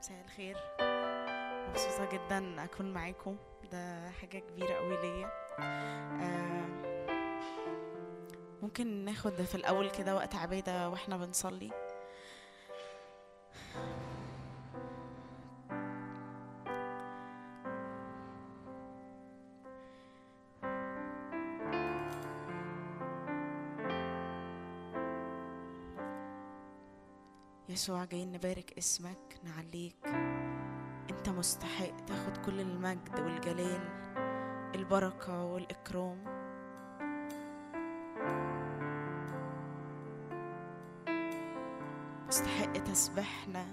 مساء الخير. مبسوطة جدا أكون معاكم. ده حاجة كبيرة قوي ليا. ممكن ناخد في الأول كده وقت عبادة وإحنا بنصلي. يسوع جايين نبارك اسمك نعليك. انت مستحق تاخد كل المجد والجلال البركة والإكرام. مستحق تسبحنا.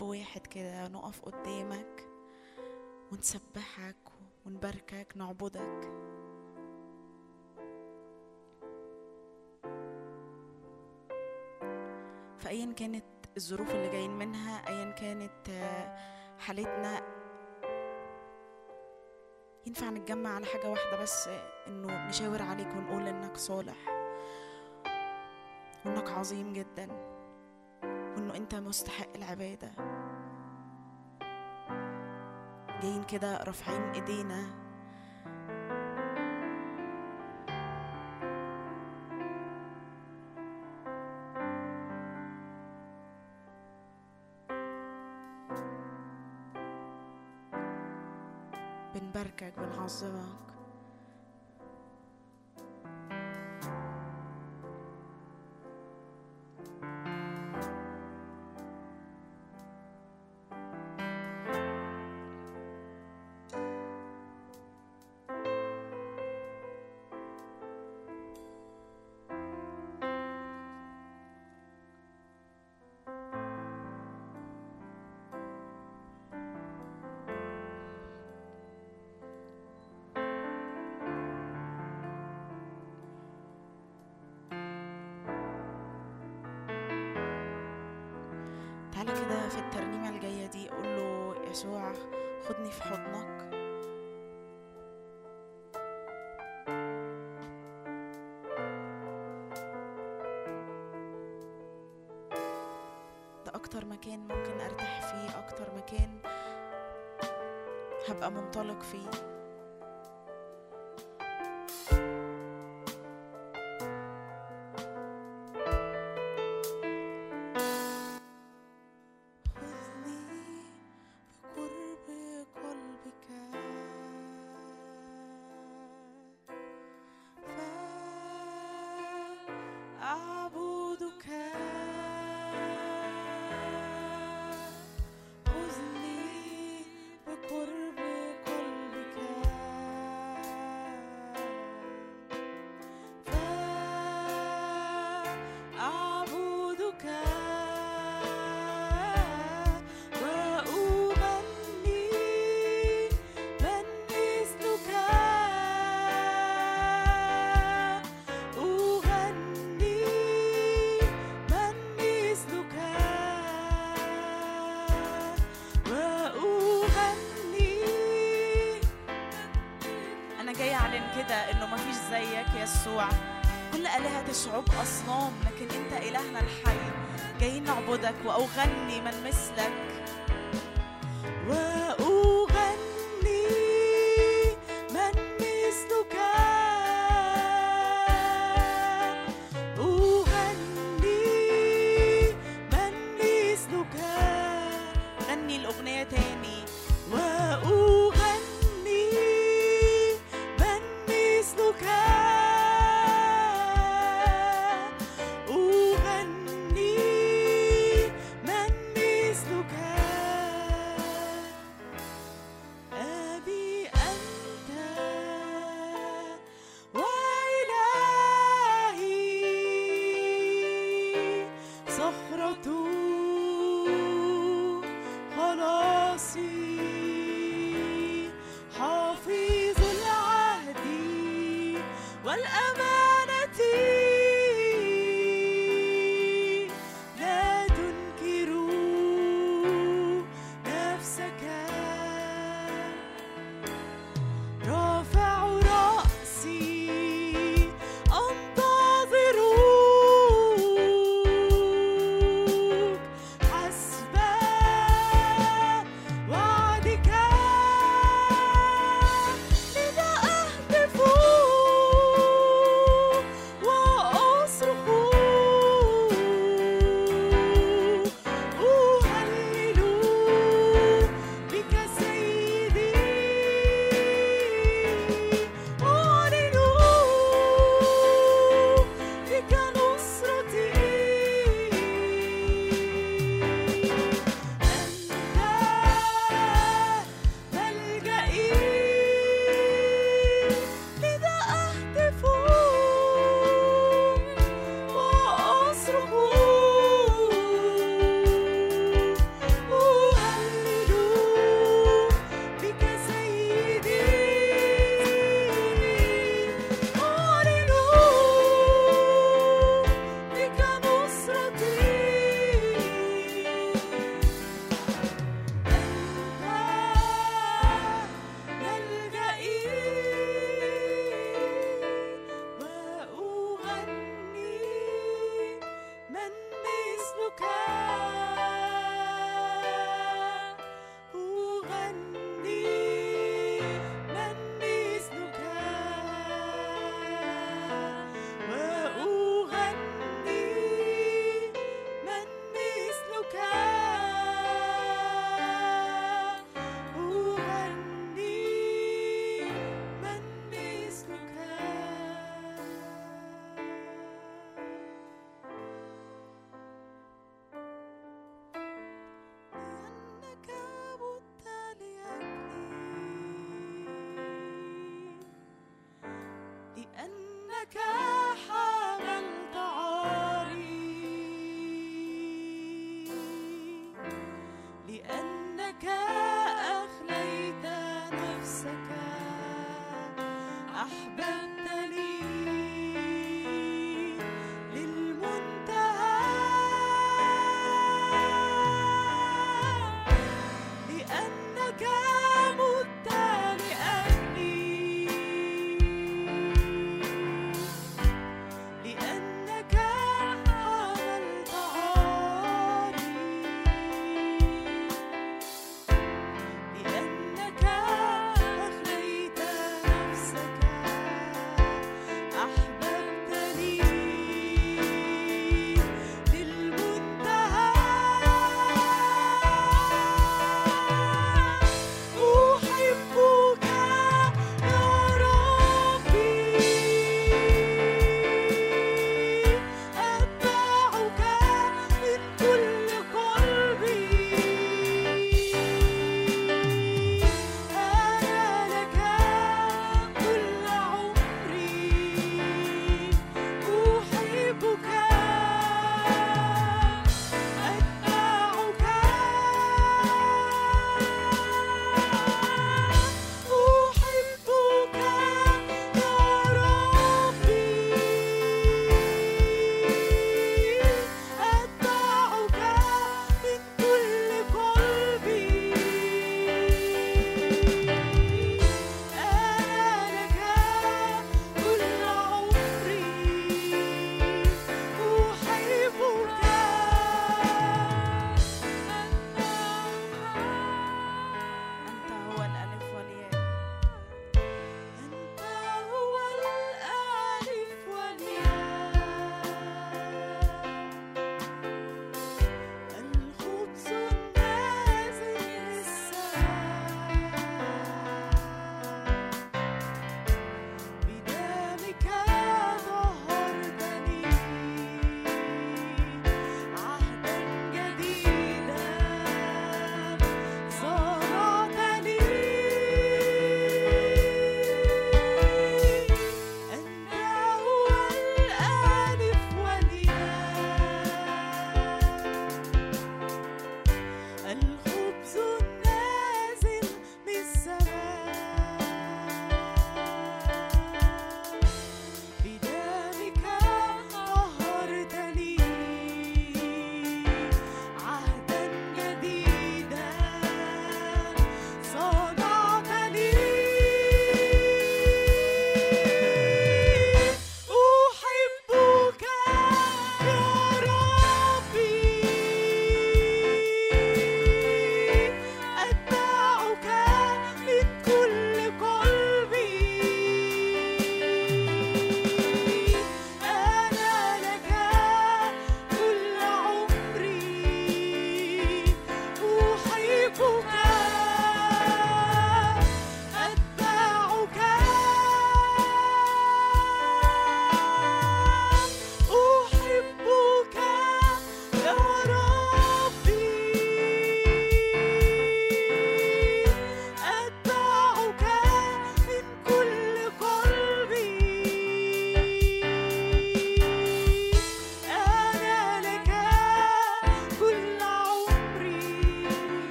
بقلب واحد كده نقف قدامك ونسبحك ونباركك نعبدك. فأيا كانت الظروف اللي جايين منها أيا كانت آه، حالتنا ينفع نتجمع على حاجة واحدة بس إنه نشاور عليك ونقول إنك صالح وإنك عظيم جدا. وإنه أنت مستحق العبادة. جايين كده رافعين إيدينا. بنباركك بنعظمك. منطلق فيه. نعبدك وأغني من مثلك.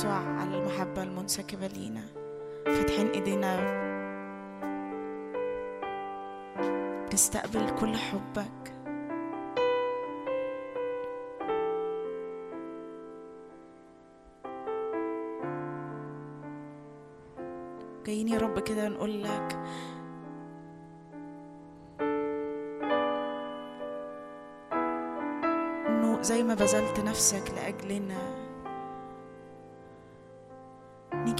يسوع على المحبة المنسكبة لينا. فاتحين إيدينا. بنستقبل كل حبك. جايين يا رب كده نقول لك إنه زي ما بذلت نفسك لأجلنا.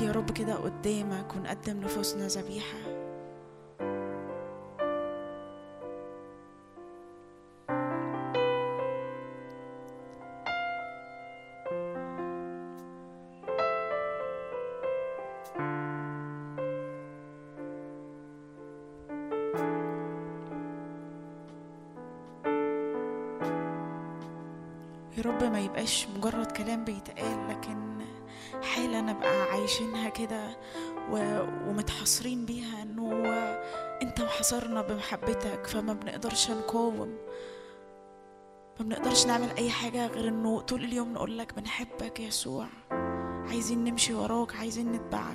يا رب كده قدامك ونقدم نفوسنا ذبيحة. بنقدرش نقاوم. ما بنقدرش نعمل أي حاجة غير إنه طول اليوم نقول لك بنحبك يا يسوع. عايزين نمشي وراك عايزين نتبعك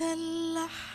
تدلع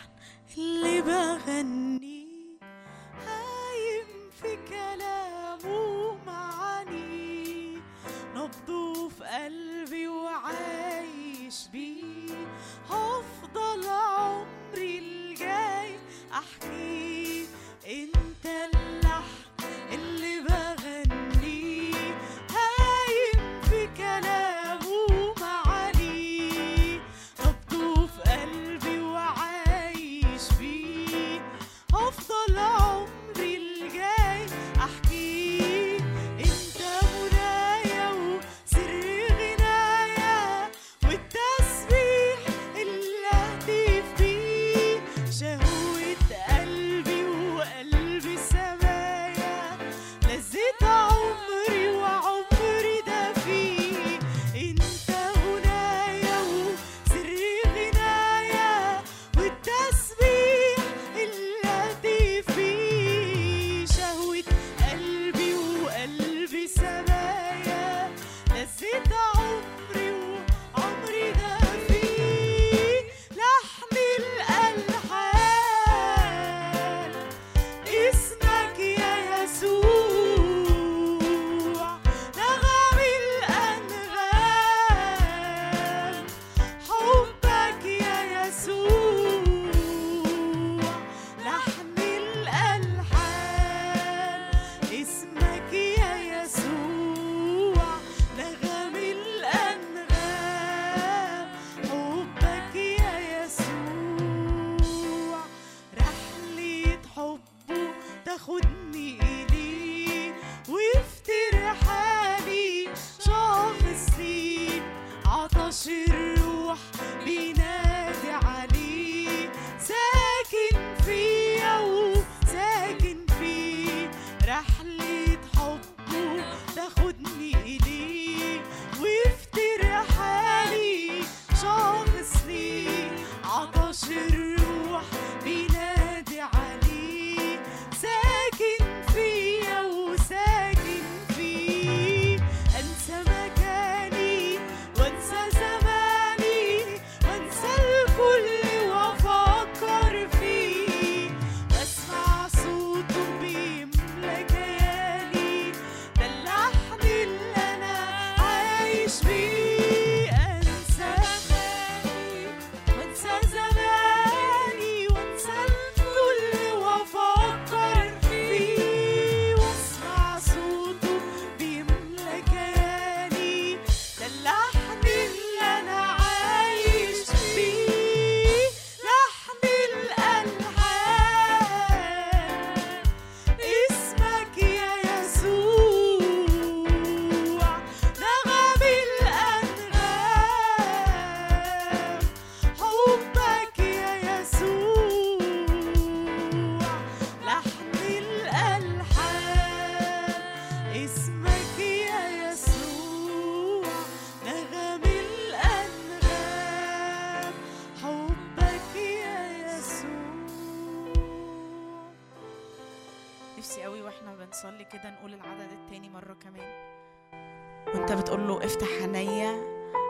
بتقول له افتح عينيا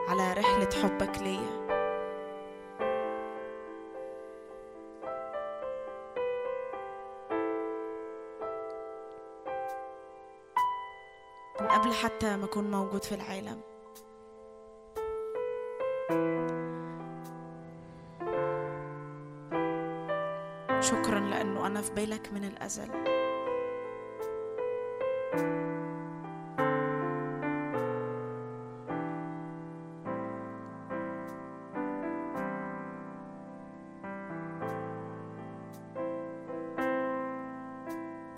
على رحلة حبك ليا. من قبل حتى ما أكون موجود في العالم. شكرا لأنه أنا في بالك من الأزل.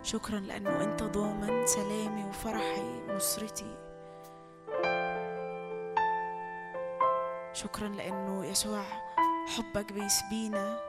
شكرا لأنه أنت ضامن سلامي وفرحي ونصرتي شكرا لأنه يسوع حبك بيسبينا.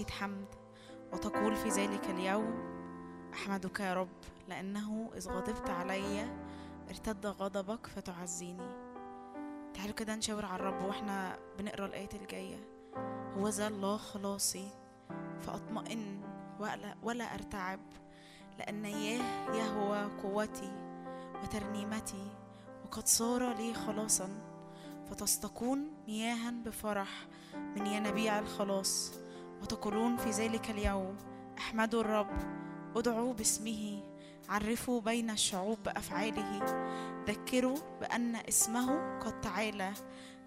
أناشيد حمد وتقول في ذلك اليوم أحمدك يا رب لأنه إذ غضبت علي ارتد غضبك فتعزيني. تعالوا كده نشاور على الرب وإحنا بنقرأ الآيات الجاية. هو ذا الله خلاصي فأطمئن ولا, ولا أرتعب لأن ياه يهوى قوتي وترنيمتي وقد صار لي خلاصا فتستقون مياها بفرح من ينابيع الخلاص. وتقولون في ذلك اليوم. أحمدوا الرب. ادعوا باسمه. عرفوا بين الشعوب بافعاله ذكروا بأن اسمه قد تعالى.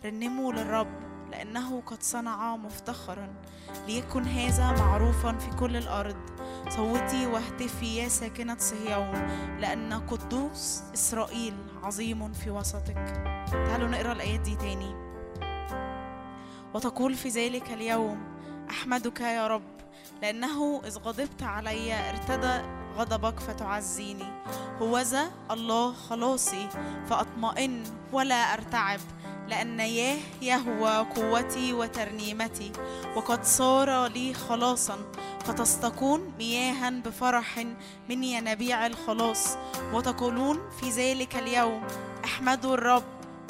رنموا للرب لأنه قد صنع مفتخرا. ليكن هذا معروفا في كل الأرض. صوتي واهتفي يا ساكنة صهيون لأن قدوس إسرائيل عظيم في وسطك. تعالوا نقرأ الآيات دي تاني. وتقول في ذلك اليوم أحمدك يا رب لأنه إذ غضبت علي ارتدى غضبك فتعزيني. هوذا الله خلاصي فأطمئن ولا أرتعب لأن ياه يهوى قوتي وترنيمتي. وقد صار لي خلاصا فتستقون مياها بفرح من ينابيع الخلاص. وتقولون في ذلك اليوم احمدوا الرب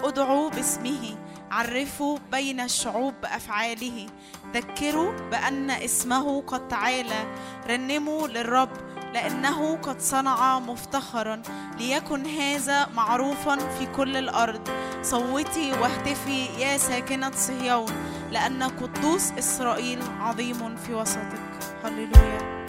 ادعوا باسمه عرفوا بين الشعوب بافعاله ذكروا بأن اسمه قد تعالى رنموا للرب لأنه قد صنع مفتخرا ليكن هذا معروفا في كل الأرض. صوتي واهتفي يا ساكنة صهيون لأن قدوس إسرائيل عظيم في وسطك. هللويا.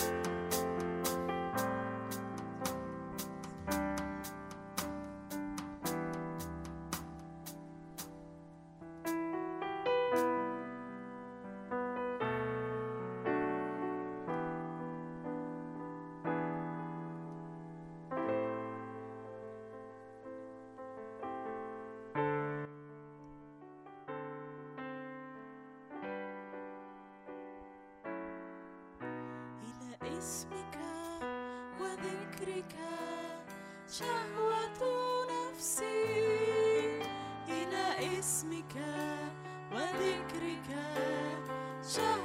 Just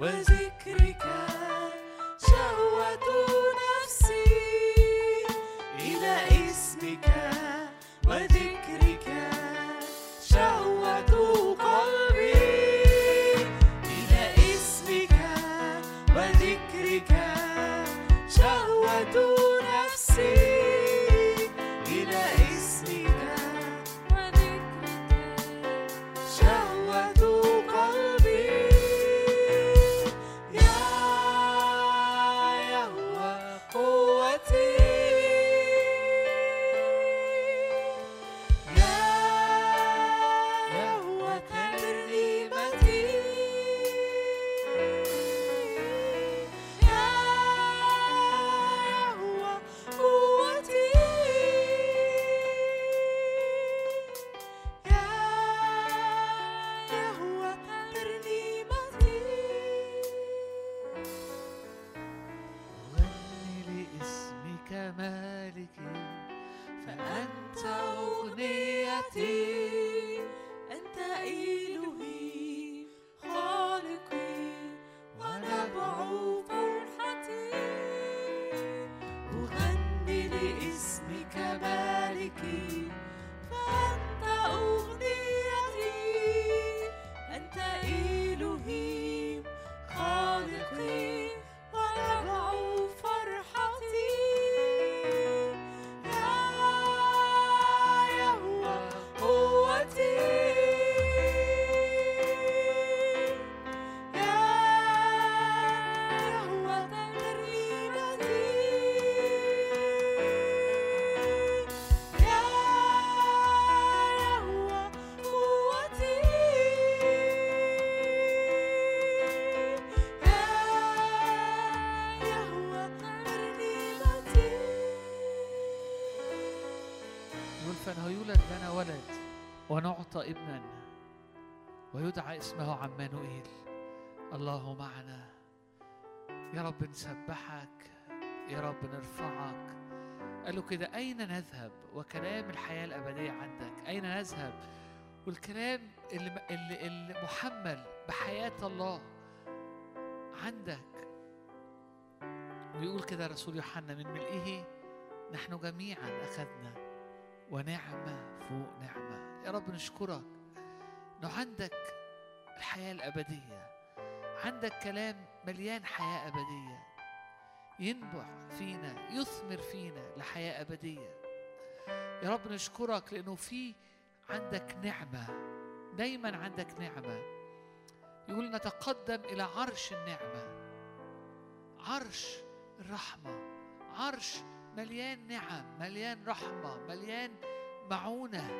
وذكري مدعى اسمه عمانوئيل الله معنا يا رب نسبحك. يا رب نرفعك. قال له كده أين نذهب؟ وكلام الحياة الأبدية عندك. أين نذهب؟ والكلام اللي محمل بحياة الله عندك. ويقول كده رسول يوحنا من ملئه نحن جميعا أخذنا ونعمة فوق نعمة. يا رب نشكرك. أنه عندك الحياة الأبدية. عندك كلام مليان حياة أبدية. ينبع فينا يثمر فينا لحياة أبدية. يا رب نشكرك لأنه في عندك نعمة دايما عندك نعمة. يقول نتقدم إلى عرش النعمة. عرش الرحمة. عرش مليان نعم مليان رحمة مليان معونة.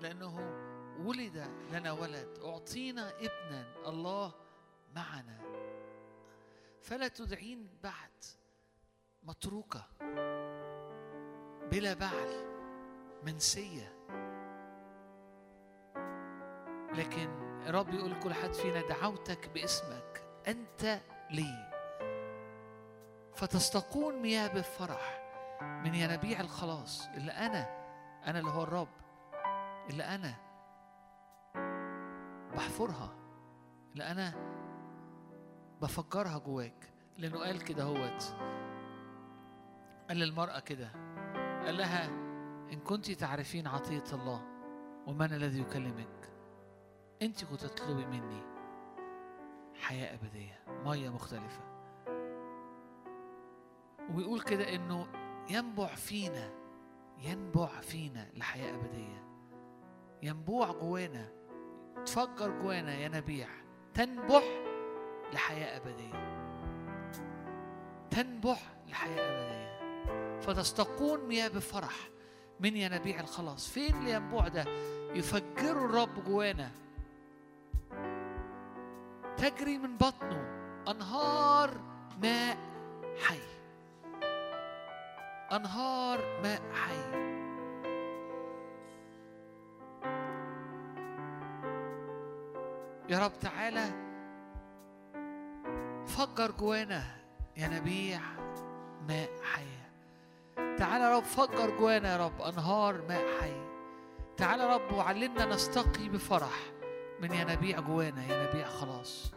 لأنه ولد لنا ولد أعطينا ابنا الله معنا. فلا تدعين بعد متروكة بلا بعل منسية. لكن الرب يقول لكل حد فينا دعوتك باسمك أنت لي. فتستقون مياه بفرح من ينابيع الخلاص. اللي أنا أنا اللي هو الرب. اللي أنا بحفرها اللي أنا بفجرها جواك. لأنه قال كده هوت. قال للمرأة كده قال لها إن كنت تعرفين عطية الله ومن الذي يكلمك أنت كنت تطلبي مني حياة أبدية مية مختلفة. وبيقول كده إنه ينبع فينا ينبع فينا لحياة أبدية. ينبوع جوانا تفجر جوانا ينابيع تنبح لحياة أبدية. تنبح لحياة أبدية. فتستقون مياه بفرح من ينابيع الخلاص. فين الينبوع ده؟ يفجره الرب جوانا. تجري من بطنه أنهار ماء حي. أنهار ماء حي. يا رب تعالى فجر جوانا ينابيع ماء حية تعالى يا رب فجر جوانا يا رب أنهار ماء حي تعالى يا رب وعلمنا نستقي بفرح من ينابيع جوانا ينابيع خلاص.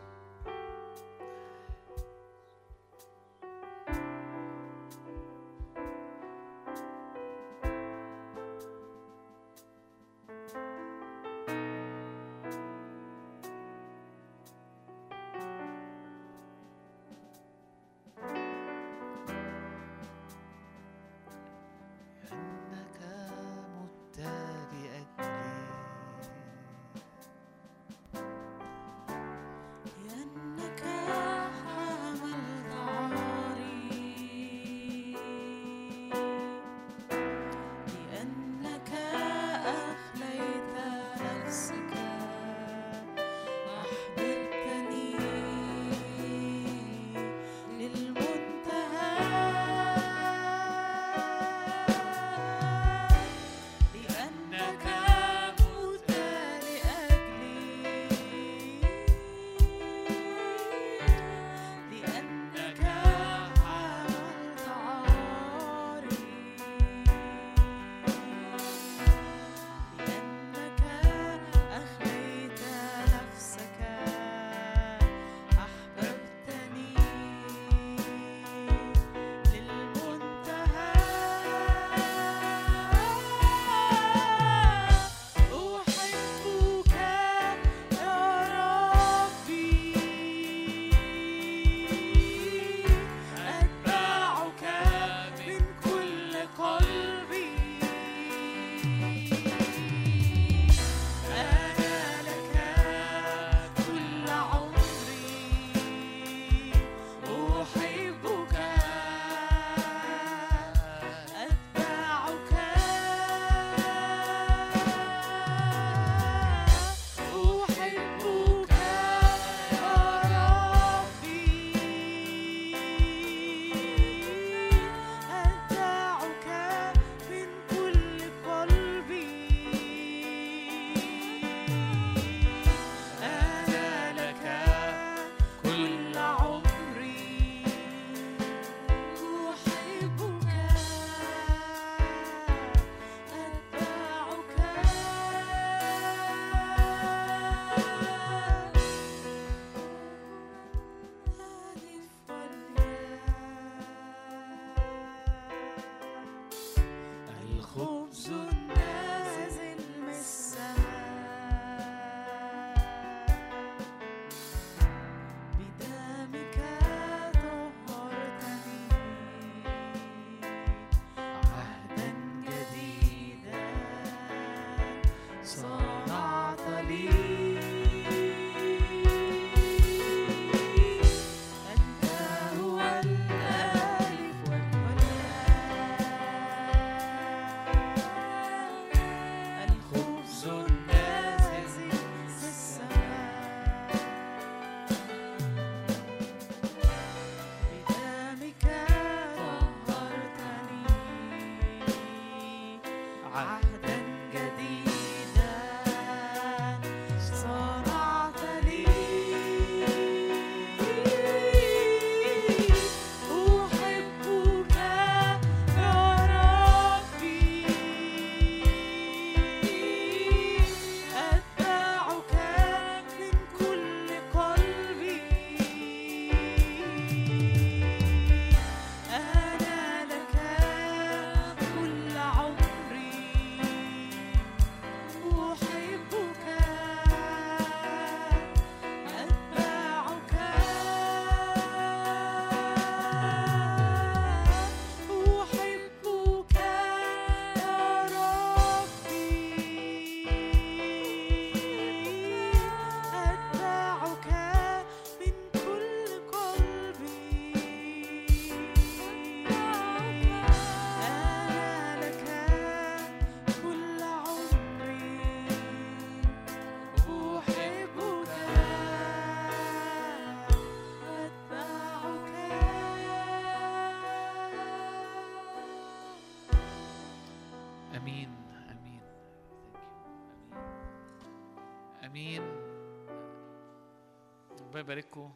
ربنا يبارككم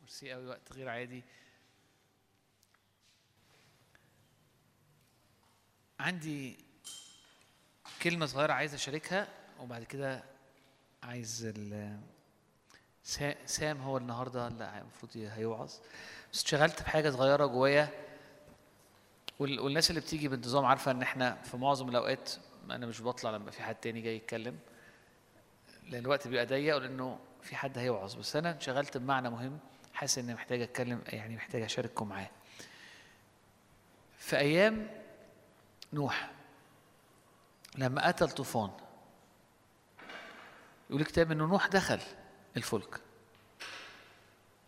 ميرسي قوي وقت غير عادي. عندي كلمة صغيرة عايز أشاركها وبعد كده عايز سام هو النهارده اللي المفروض هيوعظ. بس اتشغلت بحاجة صغيرة جوايا. وال- والناس اللي بتيجي بانتظام عارفة إن إحنا في معظم الأوقات أنا مش بطلع لما في حد تاني جاي يتكلم. لأن الوقت بيبقى ضيق ولأنه في حد هيوعظ. بس أنا انشغلت بمعنى مهم حاسس إني محتاج أتكلم يعني محتاج أشارككم معاه. في أيام نوح لما أتى الطوفان يقول الكتاب إنه نوح دخل الفلك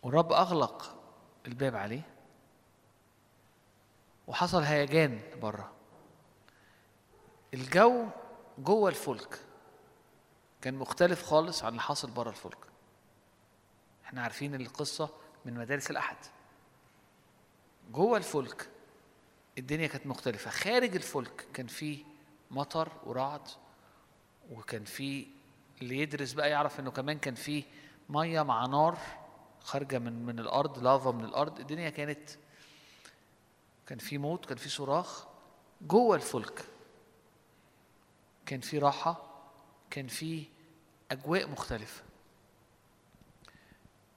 والرب أغلق الباب عليه وحصل هيجان بره. الجو جوه الفلك كان مختلف خالص عن اللي حاصل بره الفلك. إحنا عارفين القصة من مدارس الأحد. جوه الفلك الدنيا كانت مختلفة. خارج الفلك كان فيه مطر ورعد وكان فيه اللي يدرس بقى يعرف إنه كمان كان فيه مية مع نار خارجة من من الأرض لافا من الأرض. الدنيا كانت كان في موت كان في صراخ. جوه الفلك كان في راحة. كان في أجواء مختلفة.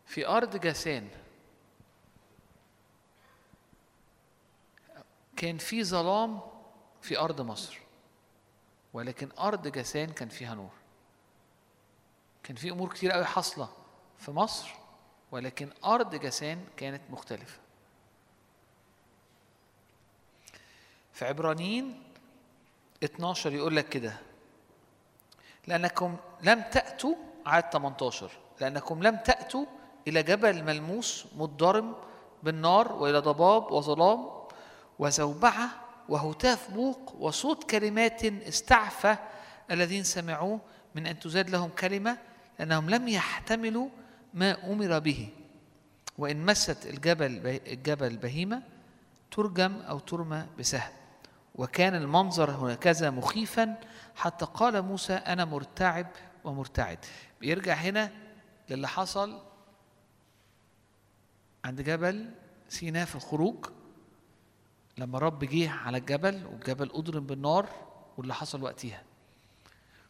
في أرض جاسان كان في ظلام في أرض مصر ولكن أرض جاسان كان فيها نور. كان في أمور كتير قوي حاصلة في مصر ولكن أرض جاسان كانت مختلفة. في عبرانيين 12 يقول لك كده لأنكم لم تأتوا عدد 18 لأنكم لم تأتوا إلى جبل ملموس مضطرم بالنار وإلى ضباب وظلام وزوبعة وهتاف بوق وصوت كلمات استعفى الذين سمعوه من أن تزاد لهم كلمة لأنهم لم يحتملوا ما أمر به. وإن مست الجبل الجبل بهيمة ترجم أو ترمى بسهم. وكان المنظر هكذا مخيفا حتى قال موسى أنا مرتعب ومرتعد. بيرجع هنا للي حصل عند جبل سيناء في الخروج. لما الرب جه على الجبل والجبل أضرم بالنار واللي حصل وقتها.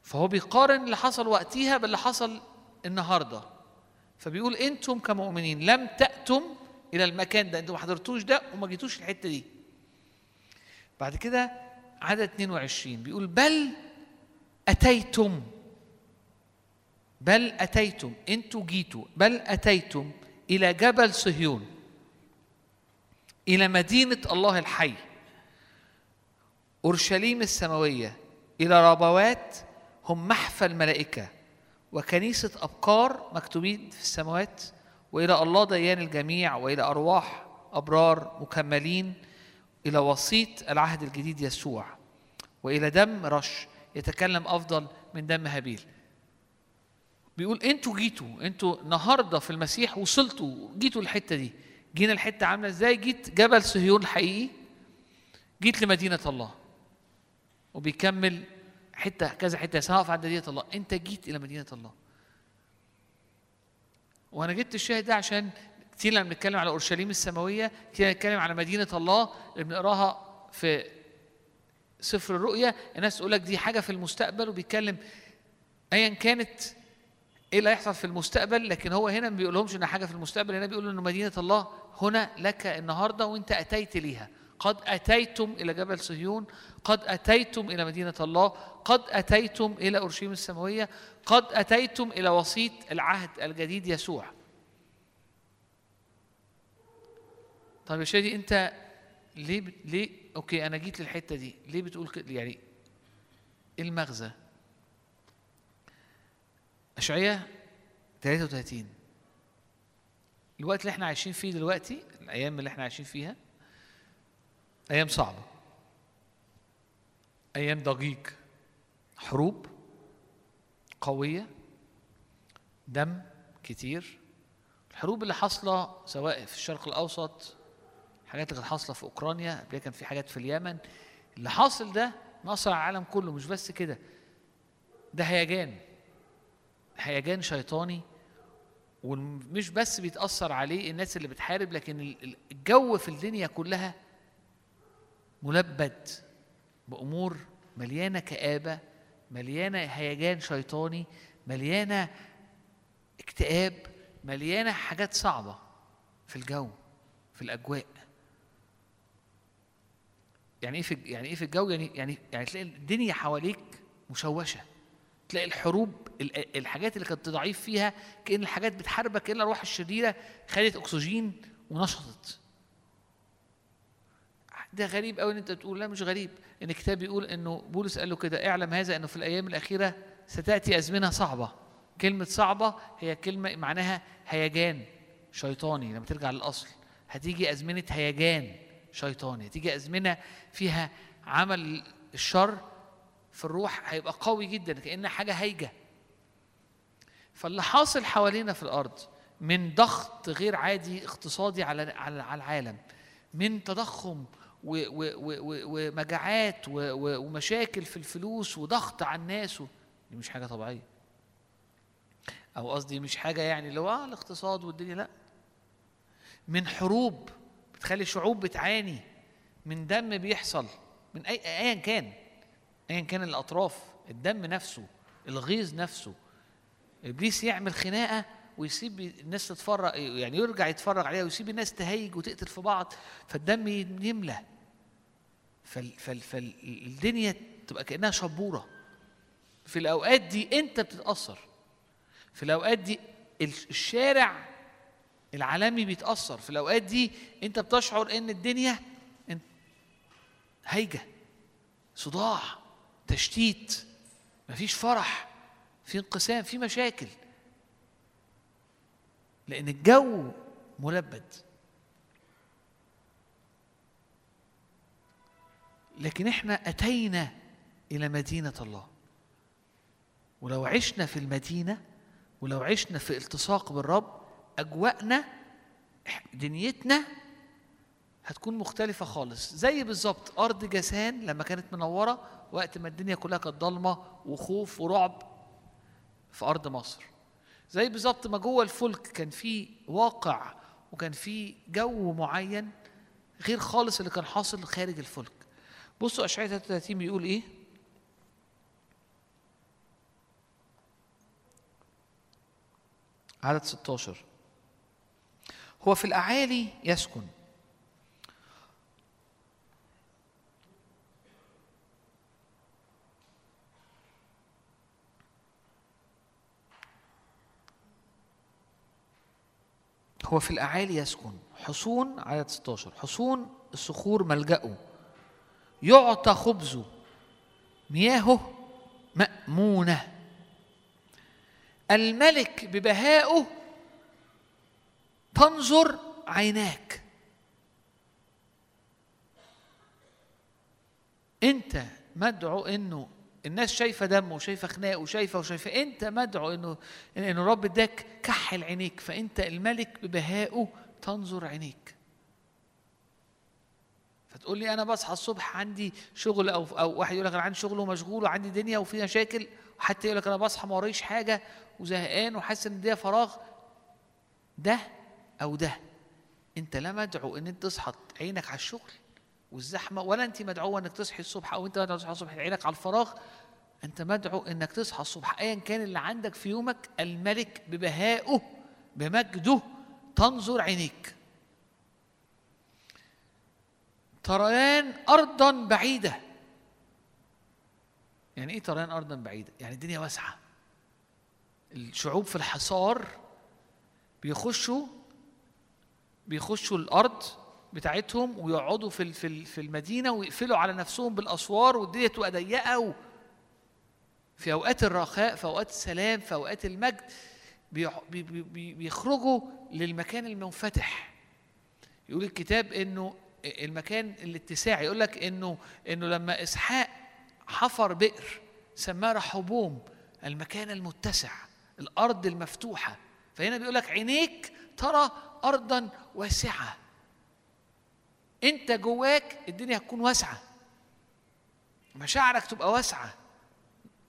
فهو بيقارن اللي حصل وقتها باللي حصل النهارده. فبيقول أنتم كمؤمنين لم تأتم إلى المكان ده. أنتم ما حضرتوش ده وما جيتوش الحتة دي. بعد كده عدد 22 بيقول بل أتيتم بل أتيتم أنتوا جيتوا بل أتيتم إلى جبل صهيون إلى مدينة الله الحي أورشليم السماوية إلى ربوات هم محفى الملائكة وكنيسة ابكار مكتوبين في السماوات وإلى الله ديان الجميع وإلى أرواح أبرار مكملين إلى وسيط العهد الجديد يسوع وإلى دم رش يتكلم أفضل من دم هابيل. بيقول أنتوا جيتوا أنتوا النهارده في المسيح وصلتوا جيتوا الحتة دي. جينا الحتة عاملة إزاي؟ جيت جبل صهيون الحقيقي جيت لمدينة الله. وبيكمل حتة كذا حتة سواء عند مدينة الله. أنت جيت إلى مدينة الله. وأنا جبت الشاهد ده عشان كتير لما بنتكلم على أورشليم السماوية كتير بنتكلم على مدينة الله اللي بنقراها في سفر الرؤيا الناس تقول لك دي حاجة في المستقبل وبيتكلم ايا كانت إيه اللي هيحصل في المستقبل لكن هو هنا ما بيقولهمش ان حاجة في المستقبل هنا بيقول إن مدينة الله هنا لك النهارده وإنت أتيت ليها. قد أتيتم إلى جبل صهيون قد أتيتم إلى مدينة الله قد أتيتم إلى أورشليم السماوية قد أتيتم إلى وسيط العهد الجديد يسوع. طيب يا شادي انت ليه بت... ليه أوكي أنا جيت للحتة دي ليه بتقول كده يعني إيه المغزى؟ اشعياء 33 الوقت اللي إحنا عايشين فيه دلوقتي الأيام اللي إحنا عايشين فيها أيام صعبة. أيام ضجيج. حروب قوية دم كتير. الحروب اللي حاصلة سواء في الشرق الأوسط الحاجات اللي كانت حاصلة في أوكرانيا قبل كان في حاجات في اليمن. اللي حاصل ده مأثر على العالم كله مش بس كده. ده هيجان. هيجان شيطاني ومش بس بيتأثر عليه الناس اللي بتحارب لكن ال- ال- الجو في الدنيا كلها ملبد بأمور مليانة كآبة مليانة هيجان شيطاني مليانة اكتئاب مليانة حاجات صعبة في الجو في الأجواء. يعني إيه في يعني إيه في الجو؟ يعني يعني يعني تلاقي الدنيا حواليك مشوشة. تلاقي الحروب ال- الحاجات اللي كانت ضعيف فيها كأن الحاجات بتحاربك كأن الأرواح الشريرة خدت أكسجين ونشطت. ده غريب قوي إن أنت تقول. لا مش غريب. إن الكتاب بيقول إنه بولس قال له كده اعلم هذا إنه في الأيام الأخيرة ستأتي أزمنة صعبة. كلمة صعبة هي كلمة معناها هيجان شيطاني لما ترجع للأصل. هتيجي أزمنة هيجان. شيطاني هتيجي أزمنة فيها عمل الشر في الروح هيبقى قوي جدا كأنها حاجة هايجة. فاللي حاصل حوالينا في الأرض من ضغط غير عادي اقتصادي على على العالم من تضخم ومجاعات ومشاكل في الفلوس وضغط على الناس دي مش حاجة طبيعية. أو قصدي مش حاجة يعني اللي هو آه الاقتصاد والدنيا لأ. من حروب بتخلي شعوب بتعاني من دم بيحصل من أي أيا كان ايا كان الأطراف الدم نفسه الغيظ نفسه. إبليس يعمل خناقة ويسيب الناس تتفرج يعني يرجع يتفرج عليها ويسيب الناس تهيج وتقتل في بعض فالدم يملى. فال فال فالدنيا تبقى كأنها شبورة. في الأوقات دي أنت بتتأثر. في الأوقات دي ال- الشارع العالمي بيتأثر. في الأوقات دي أنت بتشعر إن الدنيا هايجه صداع تشتيت مفيش فرح في انقسام في مشاكل. لأن الجو ملبد. لكن إحنا أتينا إلى مدينة الله. ولو عشنا في المدينة ولو عشنا في التصاق بالرب أجواءنا دنيتنا هتكون مختلفة خالص. زي بالظبط أرض جسان لما كانت منورة وقت ما الدنيا كلها كانت ضلمة وخوف ورعب في أرض مصر. زي بالظبط ما جوه الفلك كان في واقع وكان في جو معين غير خالص اللي كان حاصل خارج الفلك. بصوا أشعياء 33 بيقول إيه؟ عدد 16 هو في الأعالي يسكن. هو في الأعالي يسكن. حصون عدد 16 حصون الصخور ملجأه. يعطى خبزه. مياهه مأمونة. الملك ببهائه تنظر عيناك. انت مدعو انه الناس شايفة دم وشايفة خناق وشايفة وشايفة انت مدعو انه انه رب اداك كحل عينيك فانت الملك ببهائه تنظر عينيك. فتقول لي أنا بصحى الصبح عندي شغل أو أو واحد يقول لك أنا عندي شغل ومشغول وعندي دنيا وفي مشاكل وحتى يقول لك أنا بصحى ما وريش حاجة وزهقان وحاسس إن الدنيا فراغ. ده أو ده. أنت لا مدعو إن أنت تصحى عينك على الشغل والزحمة ولا أنت مدعوة إنك تصحي الصبح أو أنت مدعو تصحى الصبح عينك على الفراغ. أنت مدعو إنك تصحى الصبح ايا كان اللي عندك في يومك الملك ببهائه بمجده تنظر عينيك. تريان ارضا بعيدة. يعني إيه تريان ارضا بعيدة؟ يعني الدنيا واسعة. الشعوب في الحصار بيخشوا بيخشوا الأرض بتاعتهم ويقعدوا في في ال- في المدينة ويقفلوا على نفسهم بالأسوار والدنيا تبقى ضيقة في أوقات الرخاء في أوقات السلام في أوقات المجد بيخرجوا للمكان المنفتح. يقول الكتاب إنه المكان الاتساع يقول لك انه إنه لما إسحاق حفر بئر سماه رحبوم المكان المتسع الأرض المفتوحة. فهنا بيقول لك عينيك ترى ارضا واسعة. أنت جواك الدنيا هتكون واسعة. مشاعرك تبقى واسعة.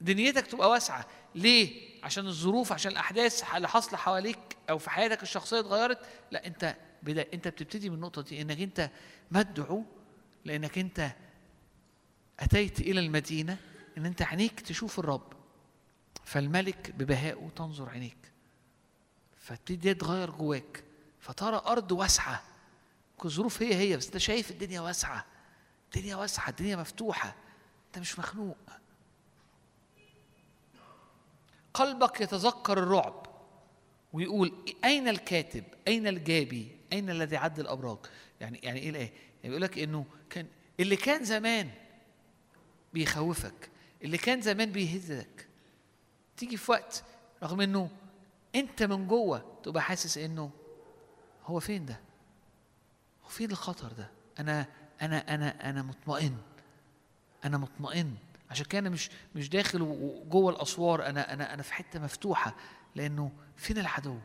دنيتك تبقى واسعة. ليه؟ عشان الظروف عشان الأحداث اللي حاصلة حواليك أو في حياتك الشخصية اتغيرت. لا أنت بدا أنت بتبتدي من النقطة دي إنك أنت مدعو لإنك أنت أتيت إلى المدينة إن أنت عينيك تشوف الرب. فالملك ببهائه تنظر عينيك. فتبتدي تغير جواك. فترى أرض واسعة. الظروف هي هي بس أنت شايف الدنيا واسعة. الدنيا واسعة الدنيا مفتوحة. أنت مش مخنوق. قلبك يتذكر الرعب ويقول أين الكاتب؟ أين الجابي؟ أين الذي عد الأبراج؟ يعني يعني إيه الآية؟ يعني بيقول لك إنه كان اللي كان زمان بيخوفك اللي كان زمان بيهزك. تيجي في وقت رغم إنه أنت من جوه تبقى حاسس إنه هو فين ده؟ هو فين الخطر ده؟ أنا أنا أنا أنا مطمئن. أنا مطمئن. عشان كده أنا مش مش داخل جوه الأسوار. أنا أنا أنا في حتة مفتوحة. لأنه فين العدو؟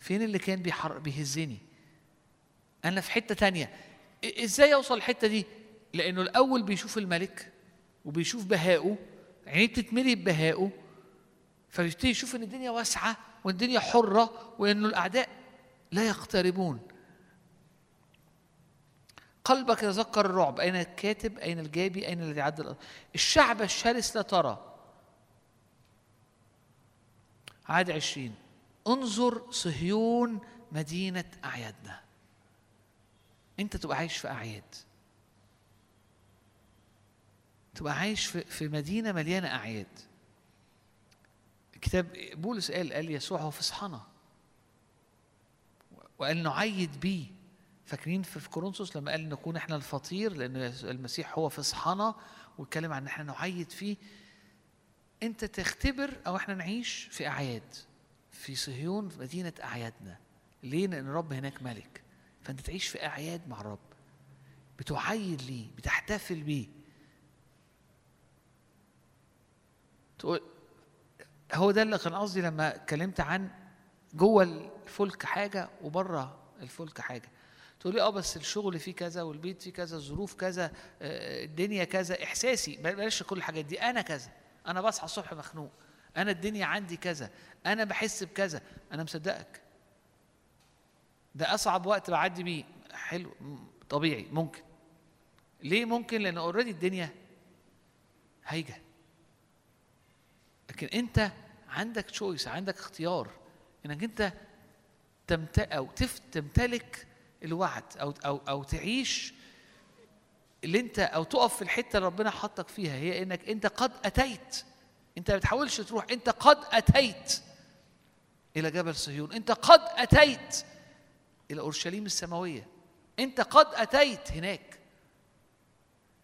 فين اللي كان بيحر بيهزني؟ أنا في حتة تانية. إزاي أوصل الحتة دي؟ لأنه الأول بيشوف الملك وبيشوف بهائه عينيه بتتملي ببهائه فبيبتدي يشوف إن الدنيا واسعة والدنيا حرة وإنه الأعداء لا يقتربون. قلبك يتذكر الرعب. أين الكاتب؟ أين الجابي؟ أين الذي عد الشعب الشرس لا ترى. عاد عشرين. انظر صهيون مدينة أعيادنا. أنت تبقى عايش في أعياد. تبقى عايش في, في مدينة مليانة أعياد. كتاب بولس قال قال يسوع هو فصحنا وقال نعيد بيه. فاكرين في كورنثوس لما قال نكون إحنا الفطير لأن المسيح هو فصحنا واتكلم عن إن إحنا نعيد فيه. أنت تختبر أو إحنا نعيش في أعياد في صهيون في مدينة أعيادنا. ليه؟ لأن الرب هناك ملك. فأنت تعيش في أعياد مع الرب. بتعيد ليه؟ بتحتفل بيه. تقول هو ده اللي كان قصدي لما اتكلمت عن جوه الفلك حاجة وبره الفلك حاجة. تقول لي آه بس الشغل فيه كذا والبيت فيه كذا الظروف كذا الدنيا كذا إحساسي بلاش كل الحاجات دي أنا كذا. أنا بصحى الصبح مخنوق. أنا الدنيا عندي كذا. أنا بحس بكذا. أنا مصدقك. ده أصعب وقت بعدي بيه. حلو. طبيعي. ممكن. ليه ممكن؟ لأن already الدنيا هايجة. لكن أنت عندك choice عندك اختيار إنك أنت أو تمتلك الوعد أو أو أو تعيش اللي أنت أو تقف في الحتة اللي ربنا حطك فيها هي إنك أنت قد أتيت. أنت ما بتحاولش تروح أنت قد أتيت إلى جبل صهيون. أنت قد أتيت إلى أورشليم السماوية. أنت قد أتيت هناك.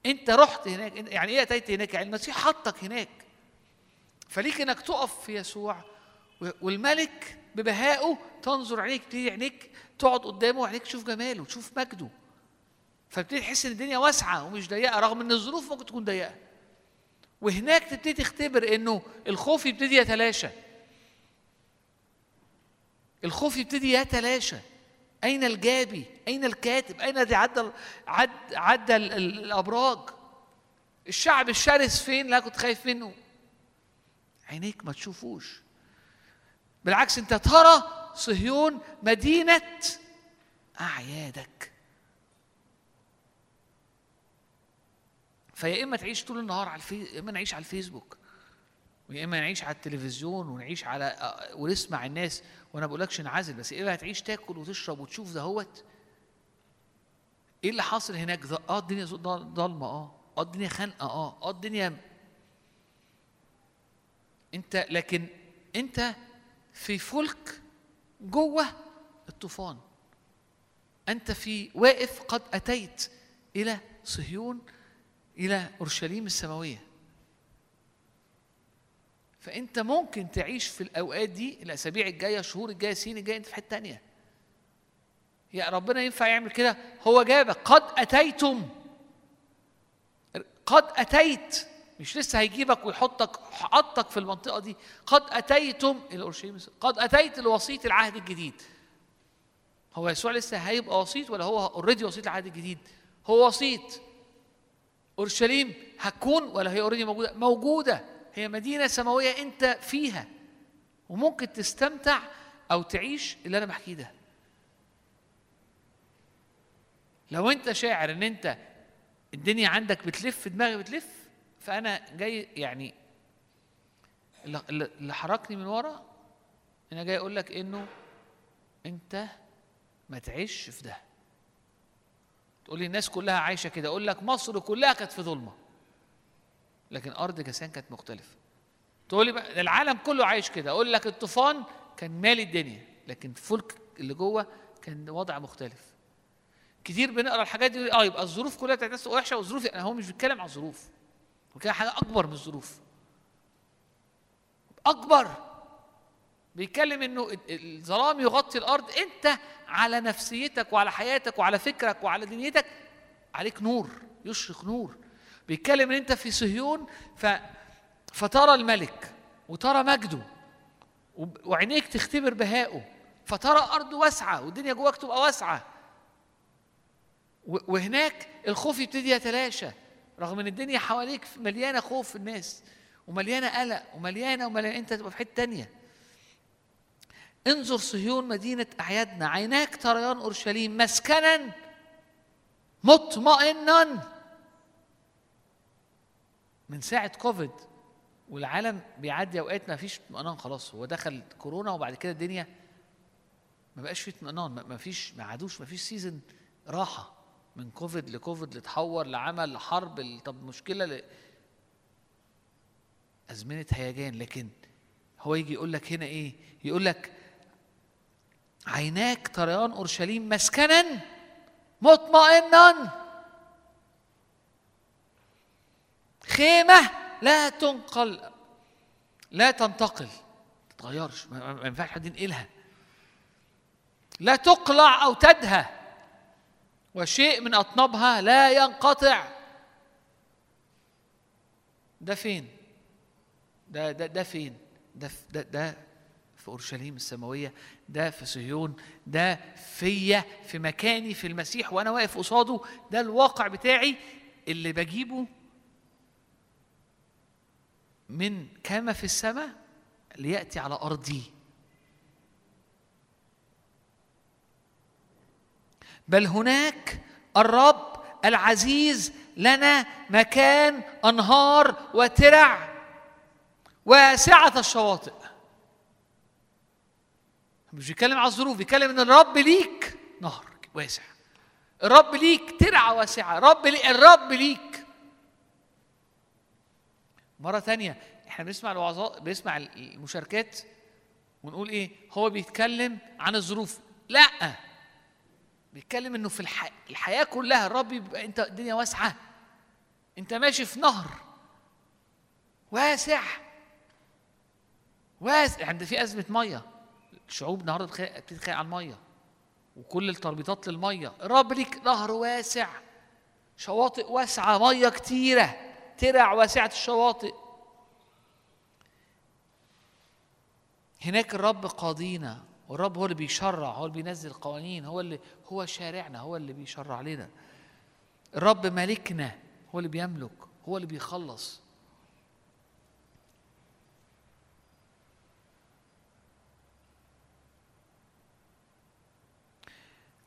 أنت رحت هناك. يعني إيه أتيت هناك؟ يعني المسيح حطك هناك. فليك إنك تقف في يسوع والملك ببهائه تنظر عينيك تبتدي عينيك تقعد قدامه وعينيك تشوف جماله تشوف مجده. فبتبتدي تحس إن الدنيا واسعة ومش ضيقة رغم إن الظروف ممكن تكون ضيقة. وهناك تبتدي تختبر إنه الخوف يبتدي يتلاشى. الخوف يبتدي يتلاشى. أين الجابي؟ أين الكاتب؟ أين الذي عدى عد عدى الأبراج؟ الشعب الشرس فين؟ لا كنت خايف منه. عينيك ما تشوفوش. بالعكس انت ترى صهيون مدينة أعيادك. فيا إما تعيش طول النهار على الفي... يا إما نعيش على الفيسبوك ويا إما نعيش على التلفزيون ونعيش على ونسمع الناس وأنا بقولكش انعزل بس إيه هتعيش تاكل وتشرب وتشوف دهوت إيه اللي حاصل هناك؟ آه الدنيا ضلمة آه آه الدنيا خانقة آه آه الدنيا أنت لكن أنت في فلك جوه الطوفان. أنت في واقف قد أتيت إلى صهيون إلى أورشليم السماوية. فأنت ممكن تعيش في الأوقات دي الأسابيع الجاية الشهور الجاية السنين الجاية أنت في حتة تانية. يا ربنا ينفع يعمل كده؟ هو جابك. قد أتيتم. قد أتيت. مش لسه هيجيبك ويحطك حطك في المنطقة دي. قد أتيتم إلى أورشليم قد أتيت لوسيط العهد الجديد. هو يسوع لسه هيبقى وسيط ولا هو already وسيط العهد الجديد؟ هو وسيط. أورشليم هتكون ولا هي already موجودة؟ موجودة. هي مدينة سماوية أنت فيها. وممكن تستمتع أو تعيش اللي أنا بحكيه ده. لو أنت شاعر إن أنت الدنيا عندك بتلف دماغي بتلف فأنا جاي يعني اللي- حركني من ورا أنا جاي أقول لك إنه أنت ما تعيش في ده. تقول لي الناس كلها عايشة كده أقول لك مصر كلها كانت في ظلمة لكن أرض جسان كانت مختلفة. تقول لي بقى العالم كله عايش كده أقول لك الطوفان كان مالي الدنيا لكن الفلك اللي جوه كان وضع مختلف. كتير بنقرأ الحاجات دي آه يبقى الظروف كلها بتاعت الناس وحشة والظروف أنا هو مش بيتكلم عن الظروف هو كده حاجة أكبر من الظروف. أكبر. بيتكلم إنه ال- ال- الظلام يغطي الأرض. أنت على نفسيتك وعلى حياتك وعلى فكرك وعلى دنيتك عليك نور يشرق نور. بيتكلم إن أنت في صهيون ف فترى الملك وترى مجده وعينيك تختبر بهائه. فترى أرض واسعة والدنيا جواك تبقى واسعة. وهناك الخوف يبتدي يتلاشى. رغم إن الدنيا حواليك مليانة خوف في الناس ومليانة قلق ومليانة ومليانه أنت تبقى في حتة تانية. انظر صهيون مدينة أعيادنا عيناك تريان أورشليم مسكنا مطمئنا. من ساعة كوفيد والعالم بيعدي أوقات ما فيش اطمئنان خلاص هو دخل كورونا وبعد كده الدنيا ما بقاش فيه اطمئنان ما فيش ما عادوش ما فيش season راحة. من كوفيد لكوفيد لتحور لعمل لحرب طب مشكلة ل... أزمنة هيجان لكن هو يجي يقول لك هنا إيه؟ يقول لك عيناك تريان أورشليم مسكنا مطمئنا. خيمة لا تنقل لا تنتقل. ما تتغيرش ما ينفعش حد ينقلها. لا تقلع أو تدهى. وشيء من أطنابها لا ينقطع. ده فين؟ ده ده ده فين؟ ده ده ده في أورشليم السماوية ده في صهيون ده فيا في مكاني في المسيح وأنا واقف قصاده. ده الواقع بتاعي. اللي بجيبه من كما في السماء ليأتي على أرضي. بل هناك الرب العزيز لنا مكان أنهار وترع واسعة الشواطئ. مش بيتكلم على الظروف بيتكلم إن الرب ليك نهر واسع. الرب ليك ترعة واسعة. رب لي الرب ليك. مرة تانية إحنا بنسمع الوعظات بنسمع المشاركات ونقول إيه؟ هو بيتكلم عن الظروف. لأ. بيتكلم إنه في الح... الحياة كلها الرب يبقى أنت الدنيا واسعة. أنت ماشي في نهر. واسع. واسع عند في أزمة مية. الشعوب النهارده بتتخانق على المية. وكل التربيطات للمية. الرب ليك نهر واسع. شواطئ واسعة مية كتيرة. ترع واسعة الشواطئ. هناك الرب قاضينا. والرب هو اللي بيشرع هو اللي بينزل القوانين هو اللي هو شارعنا هو اللي بيشرع لنا. الرب ملكنا هو اللي بيملك هو اللي بيخلص.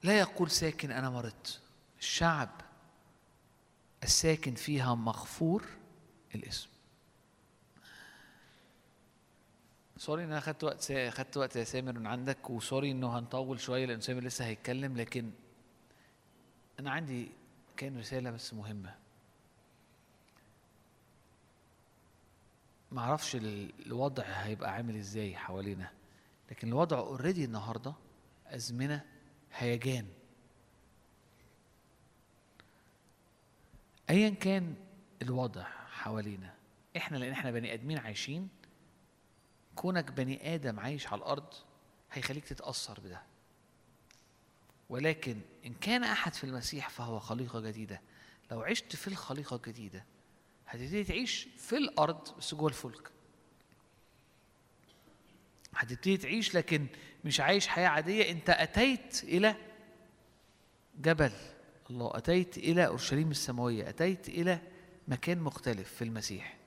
لا يقول ساكن أنا مرضت. الشعب الساكن فيها مغفور الاسم. سوري إن أنا خدت وقت سا... وقت يا سامر من عندك وسوري إنه هنطول شوية لأن سامر لسه هيتكلم لكن أنا عندي كان رسالة بس مهمة. ال- الوضع هيبقى عامل إزاي حوالينا لكن الوضع اوريدي النهارده أزمنة هيجان. ايا كان الوضع حوالينا إحنا لأن إحنا بني آدمين عايشين كونك بني آدم عايش على الأرض هيخليك تتأثر بده. ولكن إن كان أحد في المسيح فهو خليقة جديدة. لو عشت في الخليقة الجديدة هتبتدي تعيش في الأرض بس جوه الفلك. هتبتدي تعيش لكن مش عايش حياة عادية. أنت أتيت إلى جبل. الله أتيت إلى أورشليم السماوية. أتيت إلى مكان مختلف في المسيح.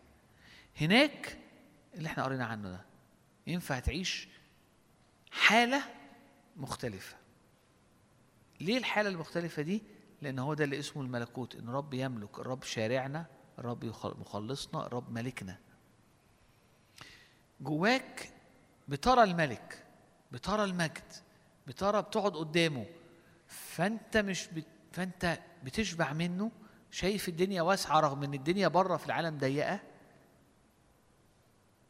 هناك اللي إحنا قرينا عنه ده. ينفع تعيش حالة مختلفة. ليه الحالة المختلفة دي؟ لأن هو ده اللي اسمه الملكوت إن رب يملك الرب شارعنا الرب مخلصنا الرب ملكنا. جواك بترى الملك بترى المجد بترى بتقعد قدامه فأنت مش بت... فأنت بتشبع منه شايف الدنيا واسعة رغم إن الدنيا بره في العالم ضيقة.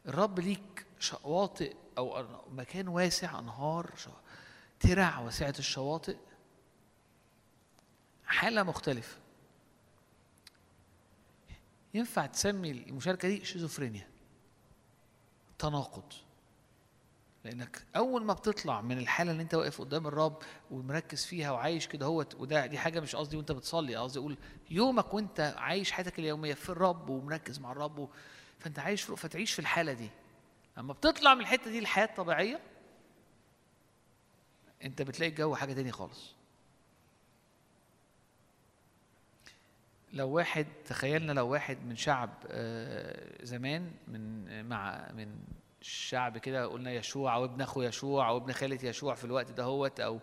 الرب ليك شواطئ أو أن- مكان واسع أنهار ش- ترع واسعة الشواطئ حالة مختلفة ينفع تسمي المشاركة دي شيزوفرينيا تناقض لأنك أول ما بتطلع من الحالة اللي أنت واقف قدام الرب ومركز فيها وعايش كده هو وده دي حاجة مش قصدي وأنت بتصلي قصدي أقول يومك وأنت عايش حياتك اليومية في الرب ومركز مع الرب. فأنت عايش. فتعيش في الحالة دي أما بتطلع من الحتة دي الحياة الطبيعيه أنت بتلاقي الجو حاجة تاني خالص. لو واحد تخيلنا لو واحد من شعب آه، زمان من مع من الشعب كده قلنا يشوع أو ابن أخو يشوع أو ابن خالة يشوع في الوقت ده هوت أو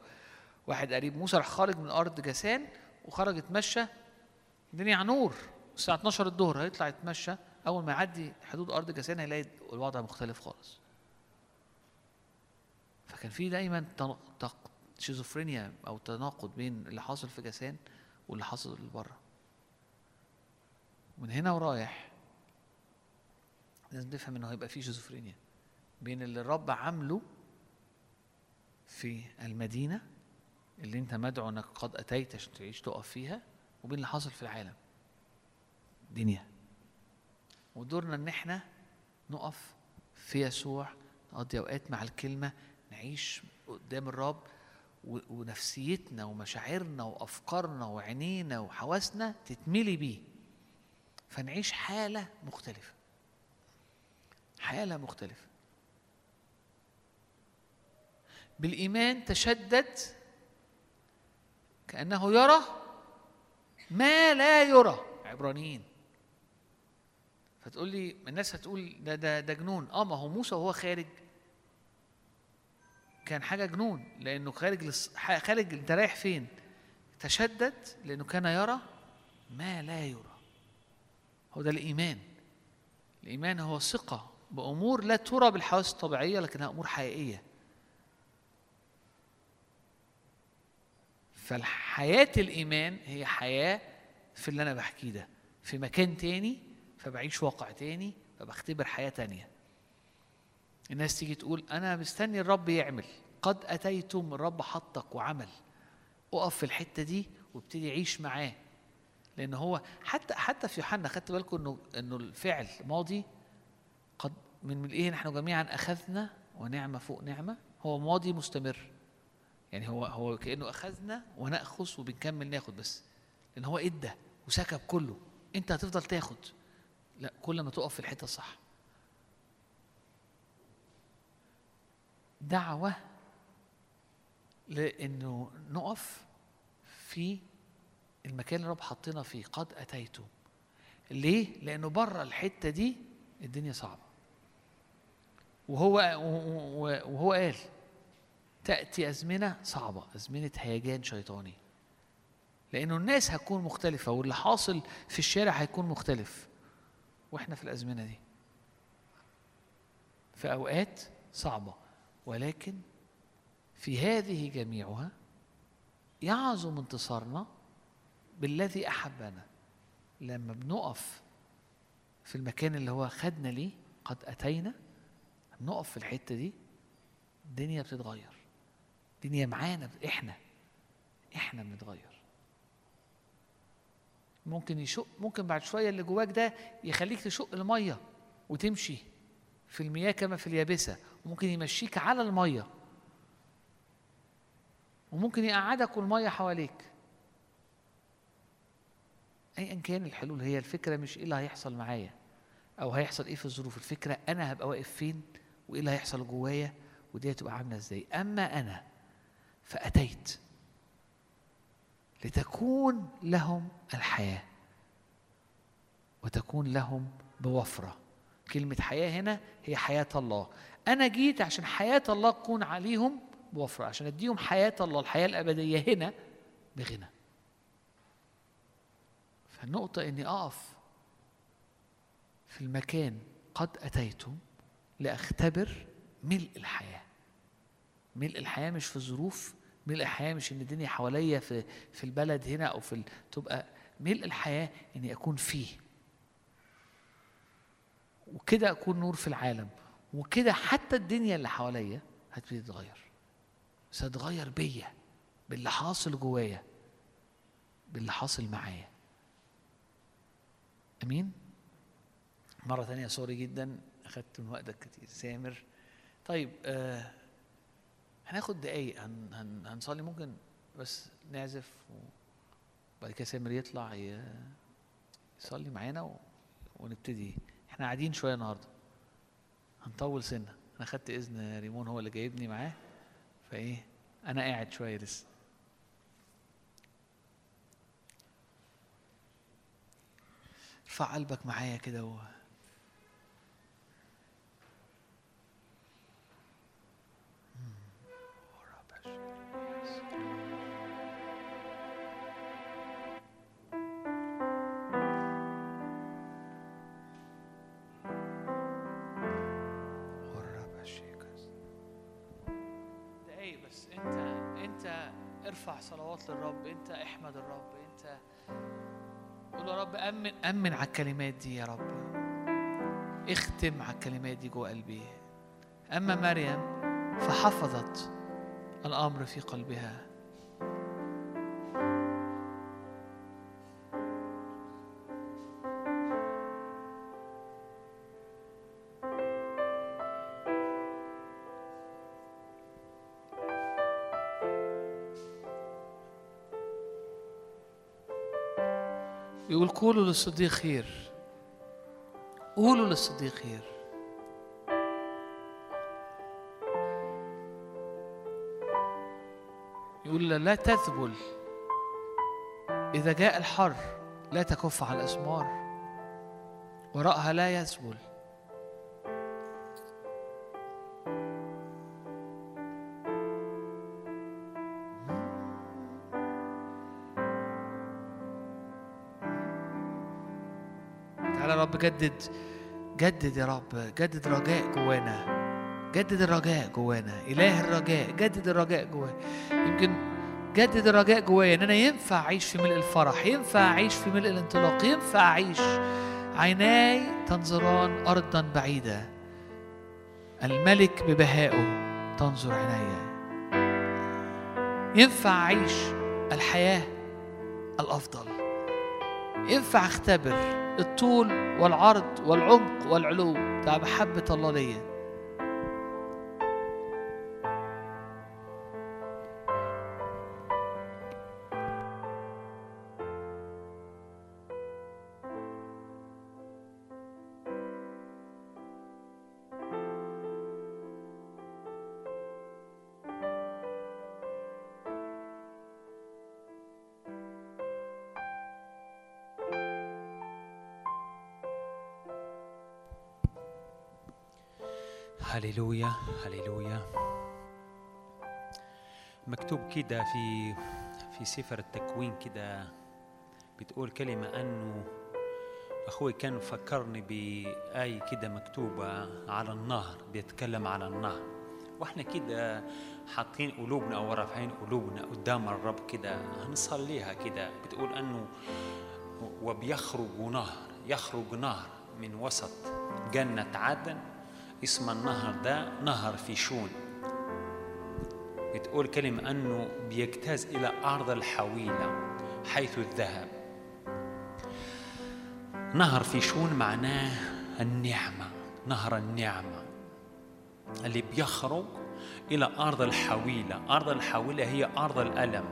واحد قريب موسى راح خارج من أرض جسان وخرج يتمشى الدنيا نور الساعة 12 الظهر هيطلع يتمشى. أول ما يعدي حدود أرض جسان هيلاقي الوضع مختلف خالص. فكان في دايما شيزوفرينيا أو تناقض بين اللي حاصل في جسان واللي حاصل بره. من هنا ورايح لازم تفهم إنه هيبقى في شيزوفرينيا بين اللي الرب عامله في المدينة اللي أنت مدعو إنك قد أتيت عشان تعيش تقف فيها وبين اللي حاصل في العالم. دنيا. ودورنا إن إحنا نقف في يسوع نقضي أوقات مع الكلمة نعيش قدام الرب ونفسيتنا ومشاعرنا وأفكارنا وعينينا وحواسنا تتملي بيه. فنعيش حالة مختلفة. حالة مختلفة. بالإيمان تشدد كأنه يرى ما لا يرى. عبرانيين. فتقول لي الناس هتقول ده ده ده جنون. آه ما هو موسى وهو خارج كان حاجة جنون لأنه خارج للص... ح- خارج أنت رايح فين؟ تشدد لأنه كان يرى ما لا يرى. هو ده الإيمان. الإيمان هو ثقة بأمور لا ترى بالحواس الطبيعية لكنها أمور حقيقية. فالحياة الإيمان هي حياة في اللي أنا بحكيه ده. في مكان تاني فبعيش واقع تاني فبختبر حياة تانية. الناس تيجي تقول أنا مستني الرب يعمل. قد أتيتم الرب حطك وعمل. أقف في الحتة دي وابتدي عيش معاه. لأن هو حتى حتى في يوحنا خدت بالكم إنه إنه الفعل ماضي؟ قد من ملئه نحن جميعا أخذنا ونعمة فوق نعمة؟ هو ماضي مستمر. يعني هو هو كأنه أخذنا ونأخذ وبنكمل ناخد بس. لأن هو إدى وسكب كله. أنت هتفضل تاخد لا كل ما تقف في الحتة الصح. دعوة لإنه نقف في المكان اللي رب حطينا فيه. قد اتيتم ليه؟ لإنه بره الحتة دي الدنيا صعبة. وهو وهو قال تأتي أزمنة صعبة أزمنة هيجان شيطاني. لإنه الناس هتكون مختلفة واللي حاصل في الشارع هيكون مختلف. وإحنا في الازمنة دي. في اوقات صعبة ولكن في هذه جميعها يعظم انتصارنا بالذي أحبنا. لما بنقف في المكان اللي هو خدنا ليه قد أتينا بنقف في الحتة دي الدنيا بتتغير. الدنيا معانا إحنا إحنا بنتغير. ممكن يشق ممكن بعد شوية اللي جواك ده يخليك تشق المية وتمشي في المياه كما في اليابسة وممكن يمشيك على المية. وممكن يقعدك والمية حواليك. ايا كان الحلول هي الفكرة مش إيه اللي هيحصل معايا أو هيحصل إيه في الظروف. الفكرة أنا هبقى واقف فين وإيه اللي هيحصل جوايا ودي هتبقى عاملة إزاي. أما أنا فأتيت. لتكون لهم الحياة. وتكون لهم بوفرة. كلمة حياة هنا هي حياة الله. أنا جيت عشان حياة الله تكون عليهم بوفرة عشان أديهم حياة الله الحياة الأبدية هنا بغنى. فالنقطة إني أقف في المكان قد أتيتم لأختبر ملء الحياة. ملء الحياة مش في الظروف ملء الحياة مش إن الدنيا حواليا في في البلد هنا أو في. تبقى ملء الحياة إني أكون فيه. وكده أكون نور في العالم. وكده حتى الدنيا اللي حواليا هتبتدي تتغير. بس هتتغير بيا باللي حاصل جوايا باللي حاصل معايا. أمين؟ مرة تانية سوري جدا أخدت من وقتك كتير. سامر. طيب آه هناخد دقايق هن هن هنصلي ممكن بس نعزف وبعد كده سامر يطلع يصلي معانا و... ونبتدي. إحنا قاعدين شوية النهاردة. هنطول سنة. أنا خدت إذن ريمون هو اللي جايبني معاه. فإيه أنا قاعد شوية لسه. ارفع قلبك معايا كده ارفع صلوات للرب. انت احمد الرب انت قول يا رب أمن أمن على الكلمات دي يا رب. اختم على الكلمات دي جوه قلبي. أما مريم فحفظت الأمر في قلبها. يقول قولوا للصديق خير. قولوا للصديق خير. يقول لا- تذبل. إذا جاء الحر لا تكف على الأسمار. وراءها لا يذبل. جدد جدد يا رب جدد رجاء جوانا جدد الرجاء جوانا إله الرجاء جدد الرجاء جوانا. يمكن جدد الرجاء جوايا إن أنا ينفع أعيش في ملء الفرح ينفع أعيش في ملء الانطلاق ينفع أعيش عيناي تنظران ارضا بعيدة. الملك ببهائه تنظر عيني. ينفع أعيش الحياة الأفضل. ينفع أختبر. الطول والعرض والعمق والعلو. بتاع محبه الله ليا. هللويا. مكتوب كده في في سفر التكوين كده بتقول كلمة أنه أخوي كان فكرني بآية كده مكتوبة على النهر بيتكلم على النهر. وإحنا كده حاطين قلوبنا أو رافعين قلوبنا قدام الرب كده هنصليها كده. بتقول أنه وبيخرج نهر يخرج نهر من وسط جنة عدن. اسم النهر ده نهر فيشون بتقول كلمة أنه بيجتاز إلى أرض الحويلة حيث الذهب. نهر فيشون معناه النعمة نهر النعمة اللي بيخرج إلى أرض الحويلة. أرض الحويلة هي أرض الألم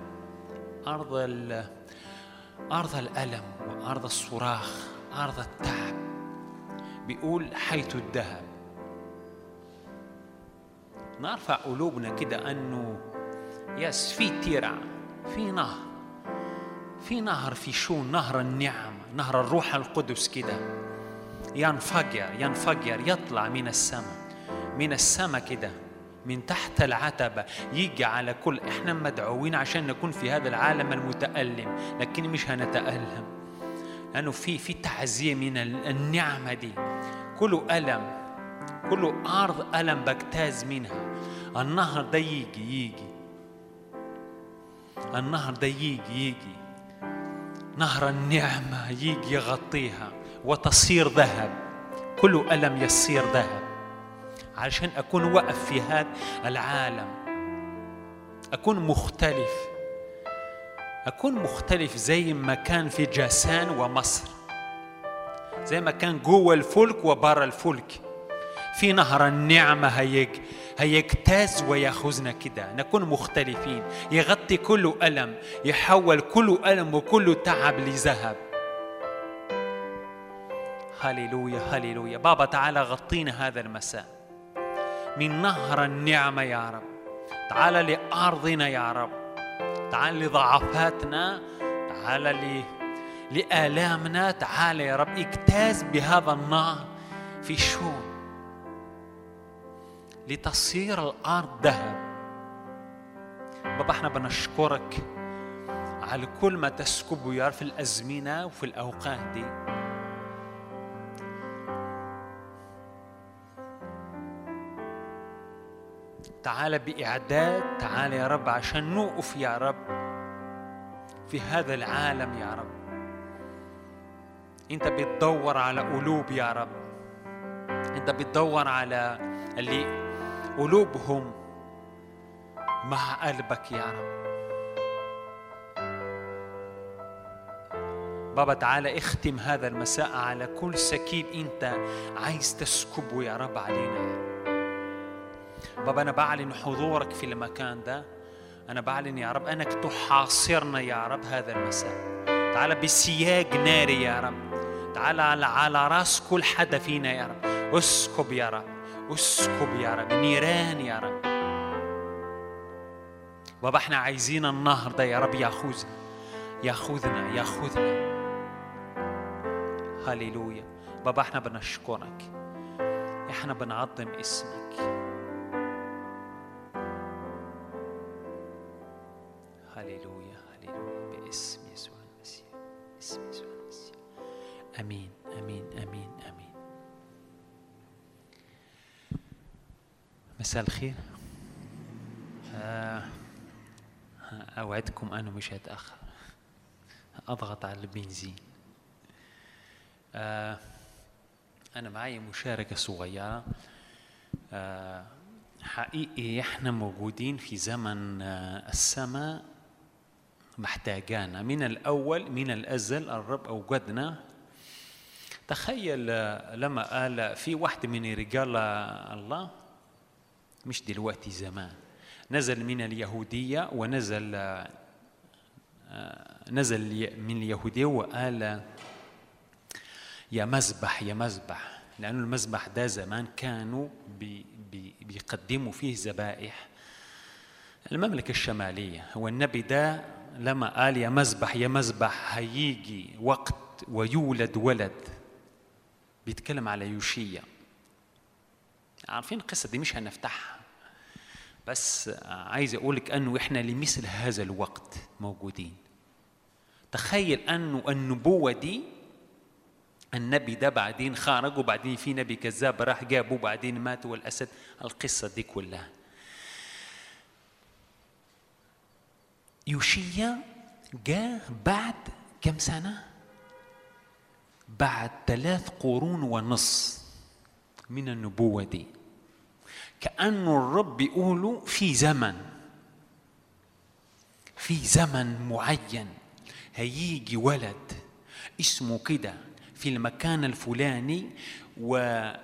أرض أرض الألم وأرض الصراخ أرض التعب. بيقول حيث الذهب. نرفع قلوبنا كده أنه يس في ترع في نهر في نهر في شون نهر النعم نهر الروح القدس كده. ينفجر ينفجر يطلع من السماء من السماء كده من تحت العتبة يجي على كل إحنا مدعوين عشان نكون في هذا العالم المتألم لكن مش هنتألم. لأنه في في تعزية من ال- النعمة دي. كله ألم. كله أرض ألم بجتاز منها. النهر ده يجي يجي. النهر ده يجي يجي. نهر النعمة يجي يغطيها وتصير ذهب. كل ألم يصير ذهب. علشان أكون واقف في هذا العالم. أكون مختلف. أكون مختلف زي ما كان في جاسان ومصر. زي ما كان جوه الفلك وبره الفلك. في نهر النعمة هيج هيجتاز ويأخذنا كده. نكون مختلفين. يغطي كل ألم يحول كل ألم وكل تعب لذهب. هللويا هللويا. بابا تعالى غطينا هذا المساء. من نهر النعمة يا رب. تعالى لأرضنا يا رب. تعالى لضعفاتنا. تعالى ل... لآلامنا. تعالى يا رب. اجتاز بهذا النهر في شون. لتصير الأرض ذهب. بابا إحنا بنشكرك على كل ما تسكبه يا في الأزمنة وفي الأوقات دي. تعالى بإعداد تعالى يا رب عشان نوقف يا رب في هذا العالم يا رب. انت بتدور على قلوب يا رب. انت بتدور على اللي قلوبهم مع قلبك يا رب. بابا تعالى اختم هذا المساء على كل سكيب انت عايز تسكبه يا رب علينا. بابا أنا بعلن حضورك في المكان ده. أنا بعلن يا رب أنك تحاصرنا يا رب هذا المساء. تعالى بسياج ناري يا رب. تعالى على رأس كل حدا فينا يا رب. اسكب يا رب. اسكب يا رب نيران يا رب. بابا إحنا عايزين النهر ده يا رب ياخذ ياخذنا ياخذنا. هللويا. بابا إحنا بنشكرك. إحنا بنعظم اسمك. هللويا هللويا. باسم يسوع المسيح باسم يسوع المسيح. آمين. مساء الخير. آه، أوعدكم انه مش هتأخر. أضغط على البنزين. آه، أنا معي مشاركة صغيرة. آه، حقيقي إحنا موجودين في زمن السماء محتاجانا. من الأول من الأزل الرب أوجدنا. تخيل لما قال في واحد من رجال الله مش دلوقتي زمان. نزل من اليهودية ونزل آه، نزل من اليهودية وقال يا مذبح يا مذبح. لأنه المذبح ده زمان كانوا بي بي بيقدموا فيه ذبائح المملكة الشمالية. هو النبي ده لما قال يا مذبح يا مذبح هيجي وقت ويولد ولد. بيتكلم على يوشيا. عارفين القصة دي؟ مش هنفتحها. بس عايز أقول لك أنه إحنا لمثل هذا الوقت موجودين. تخيل أنه النبوة دي النبي ده بعدين خرج وبعدين في نبي كذاب راح جابه وبعدين مات والأسد. القصة دي كلها. يوشيا جاء بعد كم سنة؟ بعد ثلاث قرون ونص من النبوة دي. كأنه الرب بيقوله في زمن. في زمن معين. هيجي ولد اسمه كده في المكان الفلاني وهيهدم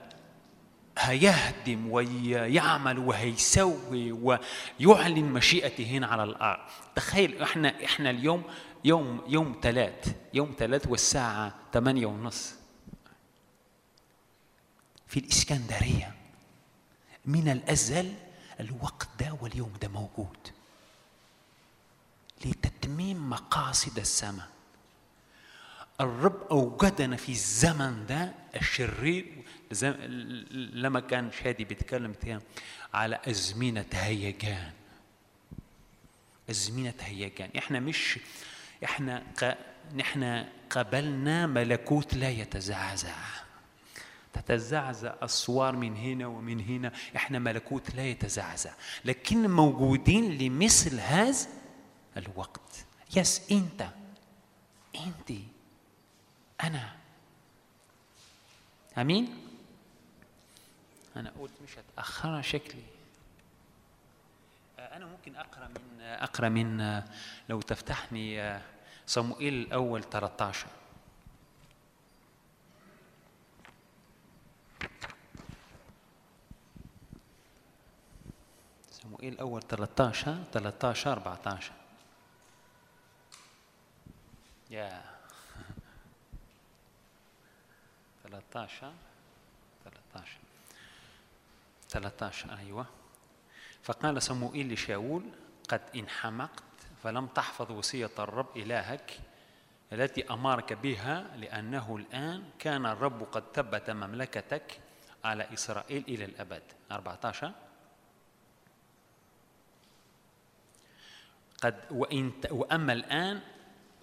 ويعمل وهيسوي ويعلن مشيئته هنا على الأرض. تخيل إحنا إحنا اليوم يوم يوم ثلاث يوم ثلاث والساعة ثمانية ونص في الإسكندرية. من الأزل الوقت ده واليوم ده موجود. لتتميم مقاصد السماء الرب أوجدنا في الزمن ده الشرير. لما كان شادي بيتكلم على أزمنة هيجان. أزمنة هيجان. إحنا مش إحنا ق... نحن قبلنا ملكوت لا يتزعزع. تتزعزع أسوار من هنا ومن هنا. إحنا ملكوت لا يتزعزع لكن موجودين لمثل هذا الوقت. يس أنت. أنت. أنا. أمين؟ أنا قلت مش هتأخر شكلي. أنا ممكن أقرأ من أقرأ من لو تفتحني صموئيل الأول 13 صموئيل الأول 13 13 14 يا. 13 13 13 أيوة. فقال صموئيل لشاول قد انحمقت فلم تحفظ وصية الرب إلهك التي أمرك بها لأنه الآن كان الرب قد ثبت مملكتك على إسرائيل إلى الأبد. 14 قد وإن وأما الآن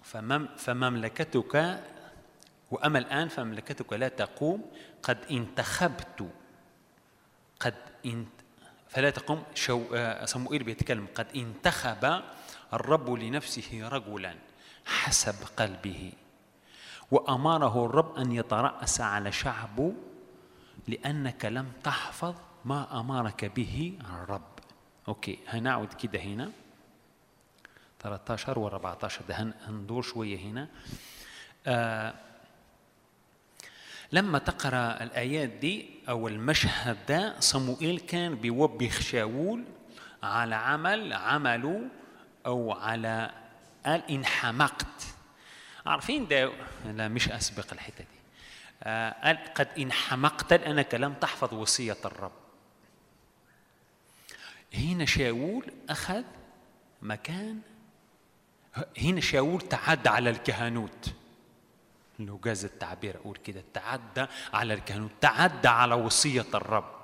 فمم فمملكتك وأما الآن فمملكتك لا تقوم قد انتخبت قد انت فلا تقوم شو صموئيل بيتكلم قد انتخب الرب لنفسه رجلا حسب قلبه وأمره الرب أن يترأس على شعبه لأنك لم تحفظ ما أمرك به الرب. أوكي هنعود كده هنا. 13 و 14 ده هندور شوية هنا. آه لما تقرأ الآيات دي أو المشهد ده صموئيل كان بيوبخ شاول على عمل عمله أو على قال انحمقت عارفين ده؟ لا مش أسبق الحتة دي. آه قال قد انحمقت لانك لم تحفظ وصية الرب. هنا شاول أخذ مكان هنا شاول تعدى على الكهنوت. لو جاز التعبير أقول كده تعدى على الكهنوت تعدى على وصية الرب.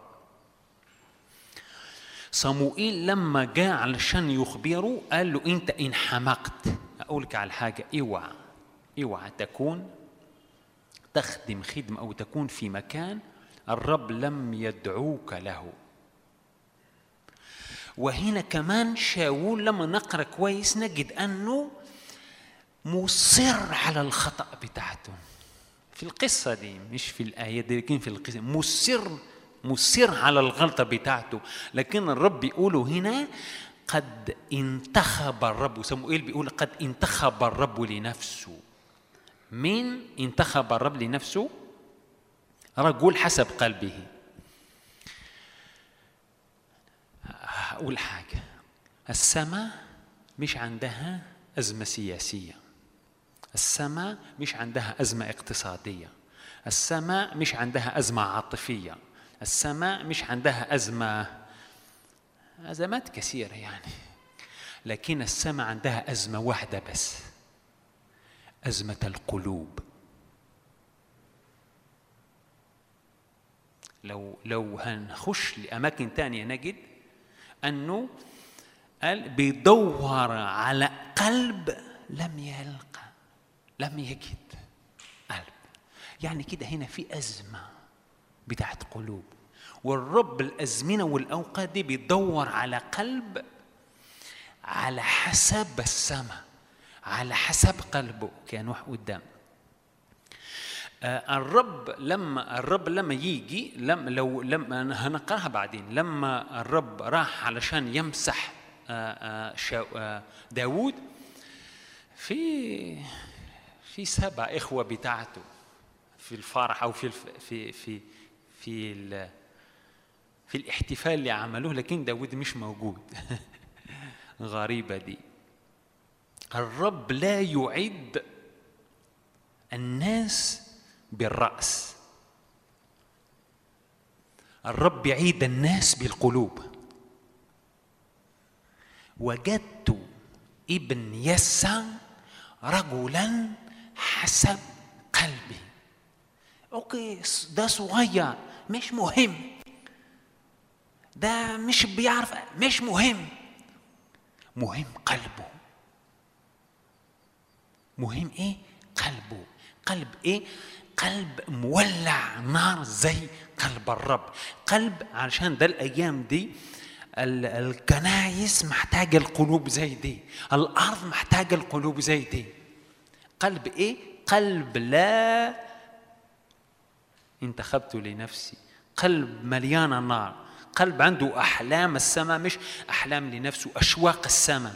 صموئيل لما جاء علشان يخبره قال له أنت ان حمقت أقول لك على حاجة اوعى اوعى تكون تخدم خدمة أو تكون في مكان الرب لم يدعوك له. وهنا كمان شاول لما نقرأ كويس نجد أنه مصر على الخطأ بتاعته. في القصة دي مش في الآية دي لكن في القصة. مصر مصر على الغلطة بتاعته. لكن الرب بيقوله هنا قد انتخب الرب. صموئيل بيقول قد انتخب الرب لنفسه. مين انتخب الرب لنفسه؟ رجل حسب قلبه. هقول حاجة. السماء مش عندها أزمة سياسية. السماء مش عندها أزمة اقتصادية. السماء مش عندها أزمة عاطفية. السماء مش عندها أزمة أزمات كثيرة يعني. لكن السماء عندها أزمة واحدة بس. أزمة القلوب. لو لو هنخش لأماكن تانية نجد أنه قال بيدور على قلب لم يلقى لم يجد قلب. يعني كده هنا في أزمة بتاعت قلوب. والرب الأزمنة والأوقات دي بيدور على قلب على حسب السماء على حسب قلبه كان قدام. الرب لما الرب لما يجي لما لو لما هنقراها بعدين. لما الرب راح علشان يمسح آه آه داوود في في سبع إخوة بتاعته في الفرح أو في في في في في الاحتفال اللي عملوه لكن داود مش موجود. غريبة دي. الرب لا يعد الناس بالرأس. الرب يعيد الناس بالقلوب. وجدت ابن يسع رجلا حسب قلبي. okay ده صغير مش مهم. ده مش بيعرف مش مهم. مهم قلبه. مهم إيه؟ قلبه. قلب إيه؟ قلب مولع نار زي قلب الرب. قلب علشان ده الأيام دي ال- الكنايس محتاجه القلوب زي دي. الأرض محتاجه القلوب زي دي. قلب إيه؟ قلب لا انتخبت لنفسي. قلب مليان نار قلب عنده أحلام السماء مش أحلام لنفسه أشواق السماء.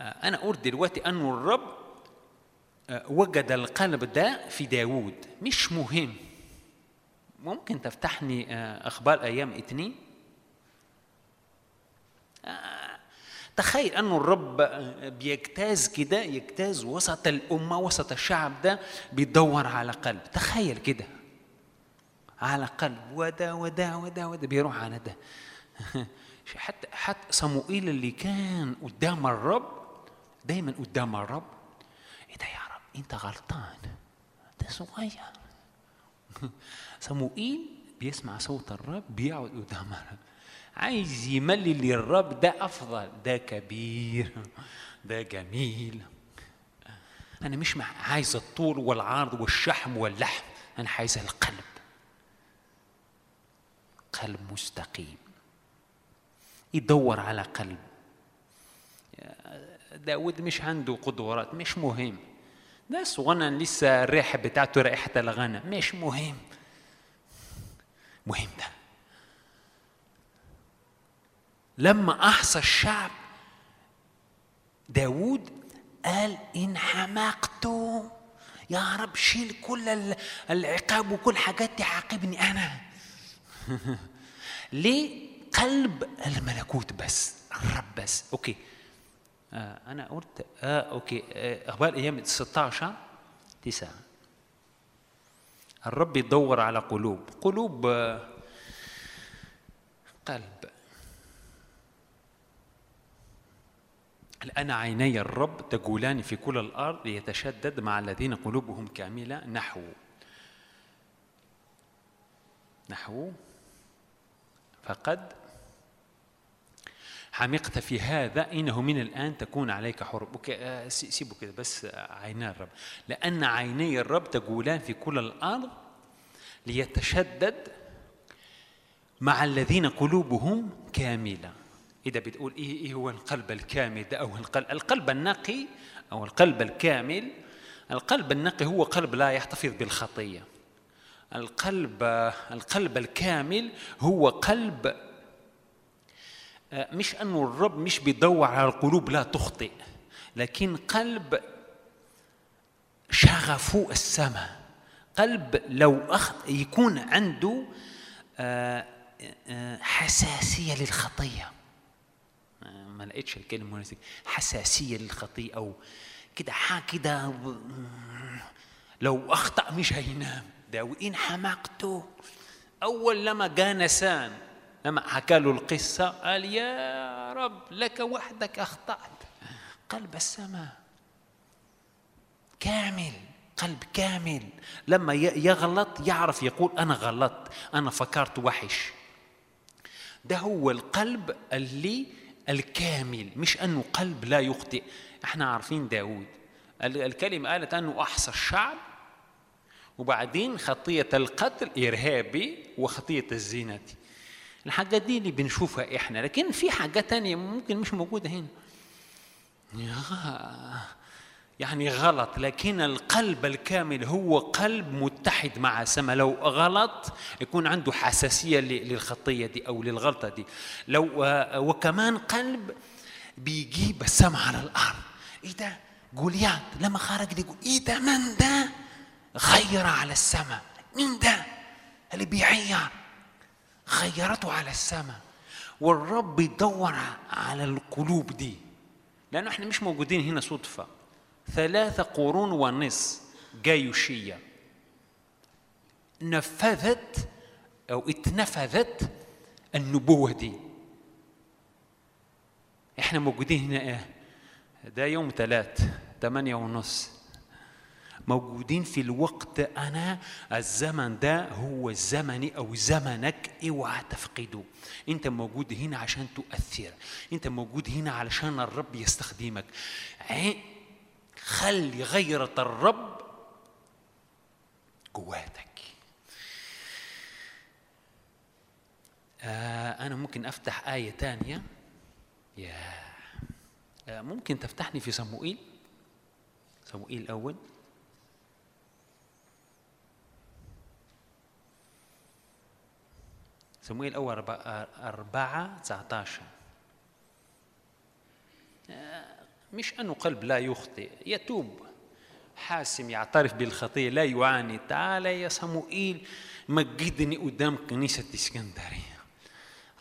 آه، أنا أقول دلوقتي أنه الرب وجد القلب ده في داوود. مش مهم. ممكن تفتحني آه، أخبار أيام اتنين آه، تخيل انه الرب آه، بيجتاز كده يجتاز وسط الأمة وسط الشعب ده بيدور على قلب. تخيل كده. على قلب. ودا ودا ودا ودا. بيروح على ده. حتى حتى صموئيل اللي كان قدام الرب دايما قدام الرب. إيه ده يا انت غلطان. ده صغير. صموئيل بيسمع صوت الرب بيقعد قدام الرب. عايز يملي للرب ده أفضل. ده كبير. ده جميل. أنا مش عايز الطول والعرض والشحم واللحم. أنا عايز القلب. قلب مستقيم. يدور على قلب. داود مش عنده قدرات. مش مهم. ده صغنن لسه الريحة بتاعته رائحة الغنم مش مهم. مهم ده. لما أحصى الشعب داود قال إن حمقت يا رب شيل كل ال- العقاب وكل حاجات تعاقبني أنا. ليه؟ قلب الملكوت بس الرب بس. okay. آه أنا قلت آه okay آه أخبار أيام 16 تسعة. الرب يدور على قلوب. قلوب آه قلب. الآن عيني الرب تجولان في كل الأرض يتشدد مع الذين قلوبهم كاملة. نحو. نحو. فقد حمقت في هذا إنه من الآن تكون عليك حرب okay آه، سي- سيبوا كده بس آه، عينا الرب. لأن عيني الرب تقولان في كل الأرض ليتشدد مع الذين قلوبهم كاملة. إذا بتقول إيه, إيه هو القلب الكامل ده أو القلب القلب النقي أو القلب الكامل؟ القلب النقي هو قلب لا يحتفظ بالخطية. القلب القلب الكامل هو قلب آه، مش أنه الرب مش بيدور على القلوب لا تخطئ لكن قلب شغفه السماء. قلب لو أخ يكون عنده آه، آه، حساسية للخطية. ما لقيتش الكلمة المناسبة حساسية للخطية أو كده حاجة كده لو أخطأ مش هينام. ده وإن حمقته أول لما جاء نسان لما حكى له القصة قال يا رب لك وحدك أخطأت. قلب السماء كامل قلب كامل. لما يغلط يعرف يقول أنا غلطت أنا فكرت وحش. ده هو القلب اللي الكامل مش أنه قلب لا يخطئ. إحنا عارفين داود ال- الكلمة قالت أنه أحصى الشعب وبعدين خطية القتل إرهابي وخطية الزنا الحاجات دي اللي بنشوفها إحنا لكن في حاجات تانية ممكن مش موجودة هنا. يعني غلط لكن القلب الكامل هو قلب متحد مع السماء. لو غلط يكون عنده حساسية للخطية دي أو للغلطة دي. لو وكمان قلب بيجيب السماء على الأرض. إيه ده؟ جوليات لما خرج يقول إيه ده؟ من ده؟ غير على السماء. مين ده؟ اللي بيعير غيرته على السماء والرب يدور على القلوب دي. لأنه إحنا مش موجودين هنا صدفة. ثلاثة قرون ونص جيوشية. نفذت أو اتنفذت النبوة دي. إحنا موجودين هنا إيه؟ ده يوم ثلاث ثمانية ونص. موجودين في الوقت أنا الزمن ده هو زمني أو زمنك اوعى تفقده؟ أنت موجود هنا عشان تؤثر أنت موجود هنا علشان الرب يستخدمك. خلي غيرة الرب جواتك آه أنا ممكن أفتح آية تانية. يا آه ممكن تفتحني في صموئيل؟ صموئيل الأول صموئيل الأول أربعة- أربعة 19 آه، مش أنه قلب لا يخطئ يتوب. حاسم يعترف بالخطية لا يعاني. تعال يا صموئيل مجدني قدام كنيسة إسكندرية.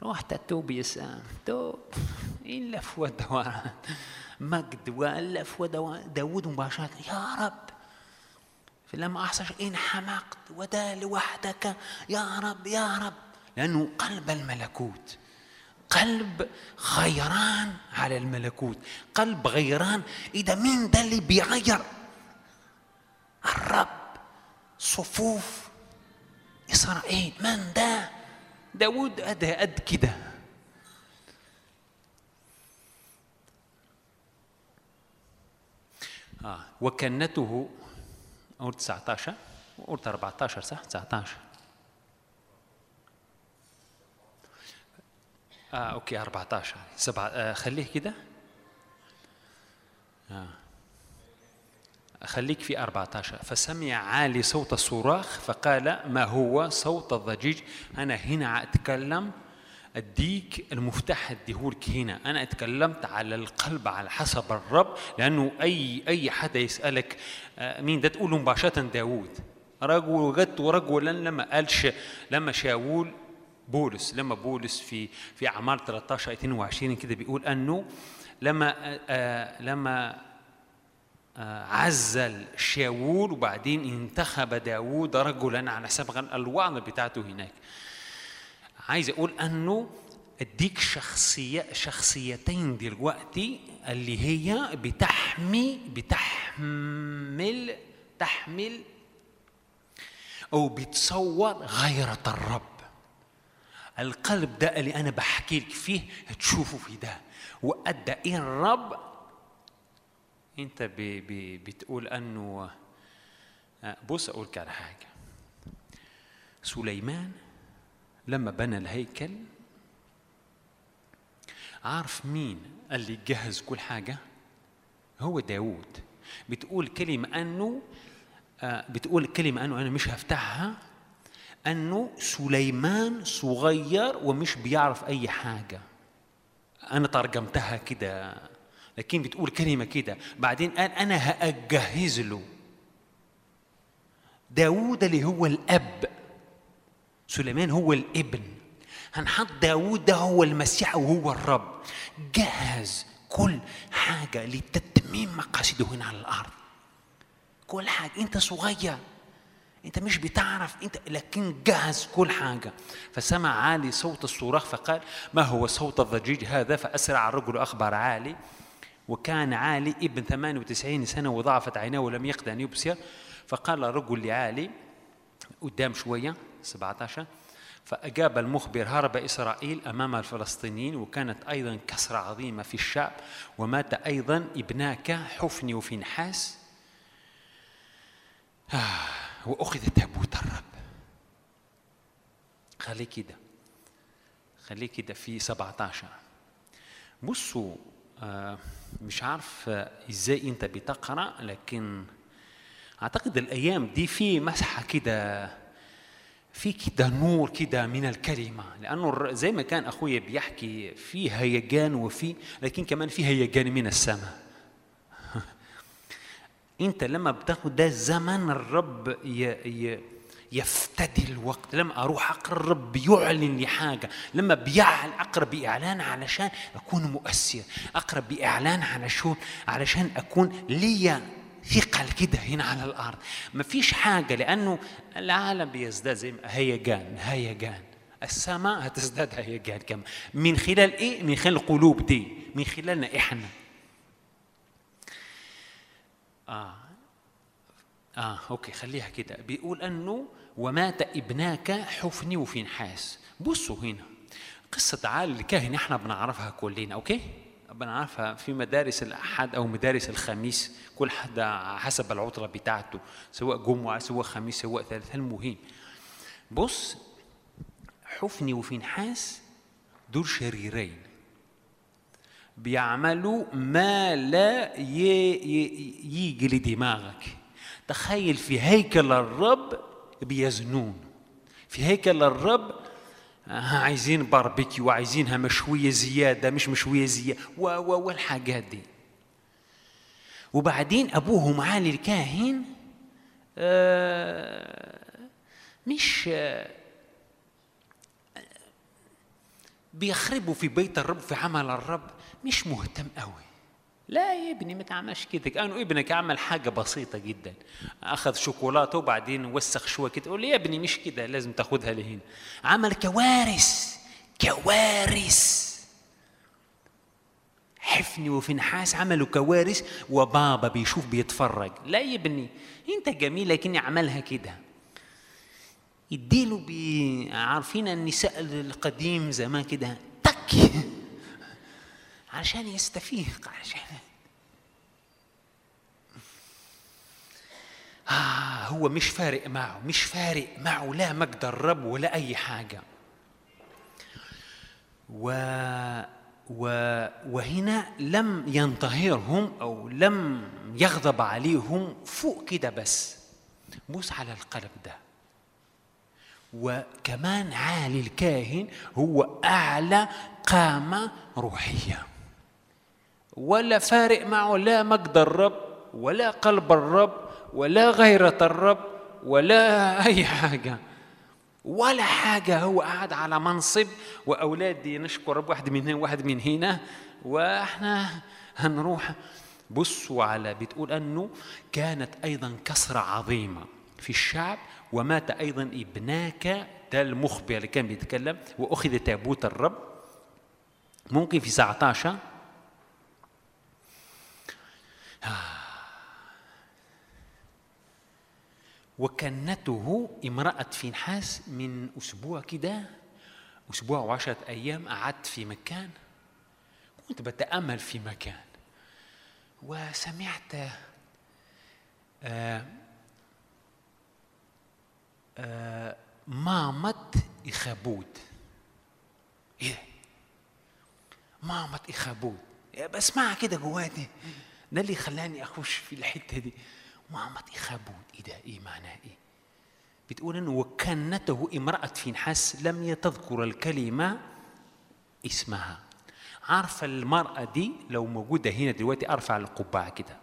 رحت أتوب يا سام توب. إلا في ودوان مجد وإلا في ودوان داود مباشرة يا رب. فلما أحصل إن حمقت ودا لوحدك يا رب يا رب. لأنه قلب الملكوت. قلب غيران على الملكوت. قلب غيران. ده مين ده اللي بيغير؟ الرب. صفوف. إسرائيل. من ده؟ داود أدى قد كده. آه. وكنته قلت 19 قلت 14 صح؟ 19 آه أوكي 14 سبعة آه خليه كده. آه. خليك في 14 فسمع عالي صوت الصراخ فقال ما هو صوت الضجيج؟ أنا هنا أتكلم أديك المفتاح أديهولك هنا. أنا اتكلمت على القلب على حسب الرب لأنه أي أي حدا يسألك آه، مين؟ ده تقول مباشرة داوود. رجل وجدت رجلا لما قالش لما شاول بولس لما بولس في في أعمال 13 22 كده بيقول أنه لما آه، آه، لما آه، عزل شاول وبعدين انتخب داوود رجلا على سبق الوعظة بتاعته هناك. عايز أقول أنه اديك شخصية شخصيتين دلوقتي اللي هي بتحمي بتحمل تحمل أو بتصور غيرة الرب. القلب ده اللي أنا بحكي لك فيه هتشوفه في ده. وأدى إيه الرب؟ أنت ب ب بتقول أنه آه، بص أقول لك على حاجة. سليمان لما بنى الهيكل عارف مين اللي جهز كل حاجة؟ هو داود بتقول كلمة أنه آه، بتقول كلمة أنه أنا مش هفتحها انه سليمان صغير ومش بيعرف أي حاجة. أنا ترجمتها كده لكن بتقول كلمة كده. بعدين قال أنا هأجهز له. داوود اللي هو الأب. سليمان هو الابن. هنحط داوود ده هو المسيح وهو الرب. جهز كل حاجة لتتميم مقاصده هنا على الأرض. كل حاجة. أنت صغير. أنت مش بتعرف أنت لكن جهز كل حاجة. فسمع عالي صوت الصراخ فقال ما هو صوت الضجيج هذا؟ فأسرع الرجل أخبر عالي. وكان عالي ابن 98 سنة وضعفت عيناه ولم يقدر أن يبصر. فقال الرجل لعالي قدام شوية 17 فأجاب المخبر هرب إسرائيل أمام الفلسطينيين. وكانت أيضا كسرة عظيمة في الشعب. ومات أيضا ابناك حفني وفنحاس. آه. وأخذ تابوت الرب خليه كده. خليه كده في 17 بصوا آه مش عارف إزاي أنت بتقرأ لكن أعتقد الأيام دي في مسحة كده في كده نور كده من الكلمة. لأنه الر- زي ما كان أخويا بيحكي في هيجان وفي لكن كمان في هيجان من السماء. انت لما بتاخد ده زمن الرب ي... ي... يفتدي الوقت. لما أروح اقرأ الرب بيعلن لي حاجة. لما بيعلن اقرأ بإعلان علشان أكون مؤثر. اقرأ بإعلان علشان علشان أكون ليا ثقل كده هنا على الأرض. ما فيش حاجة لأنه العالم بيزداد زي هيجان هيجان. السماء هتزداد هيجان كمان. من خلال إيه؟ من خلال القلوب دي من خلالنا إحنا. آه. أوكي خليها كده. بيقول أنه ومات ابناك حفني وفينحاس بصوا هنا. قصة عال الكاهن إحنا بنعرفها كلنا أوكي؟ بنعرفها في مدارس الأحد أو مدارس الخميس. كل حدا حسب العطلة بتاعته سواء جمعة سواء خميس سواء ثالث. المهم بص حفني وفينحاس دول شريرين. بيعملوا ما لا يجي لدماغك. تخيل في هيكل الرب بيزنون. في هيكل الرب آه، عايزين باربيكيو وعايزينها مشوية زيادة مش مشوية زيادة و- و- والحاجات دي. وبعدين أبوهم عالي الكاهن آه، مش آه، بيخربوا في بيت الرب في عمل الرب. مش مهتم قوي. لا يا ابني ما تعملش كده. كانوا ابنك عمل حاجة بسيطة جدا. أخذ شوكولاتة وبعدين وسخ شوية كده. قول لي يا ابني مش كده لازم تاخدها لهنا. عمل كوارث كوارث. حفني وفنحاس عملوا كوارث وبابا بيشوف بيتفرج. لا يا ابني أنت جميل لكني عملها كده. يديله عارفين النساء القديم زمان كده تك. عشان يستفيق عشان آه هو مش فارق معه مش فارق معه لا مجد الرب ولا أي حاجة. و و وهنا لم ينتهرهم أو لم يغضب عليهم فوق كده بس بص على القلب ده. وكمان عالي الكاهن هو أعلى قامة روحية. ولا فارق معه لا مجد الرب ولا قلب الرب ولا غيرة الرب ولا أي حاجة. ولا حاجة هو قاعد على منصب وأولادي نشكر رب واحد من هنا واحد من هنا. وإحنا هنروح بصوا على بتقول أنه كانت أيضا كسرة عظيمة في الشعب ومات أيضا ابناك ده المخبر اللي كان بيتكلم وأخذ تابوت الرب. ممكن في 19 وكنته امرأة فينحاس من أسبوع كده أسبوع وعشرة أيام قعدت في مكان. كنت بتأمل في مكان. وسمعت آه آه مامة إخابود. إيه؟ ده؟ مامة إخابود. بسمعها كده جواتي. ده اللي خلاني أخش في الحتة دي. مامة إخابود إيه ده؟ إيه معناه إيه؟ بتقول إنه وكنته امرأة فينحاس لم تذكر الكلمة اسمها. عارفة المرأة دي لو موجودة هنا دلوقتي أرفع القبعة كده.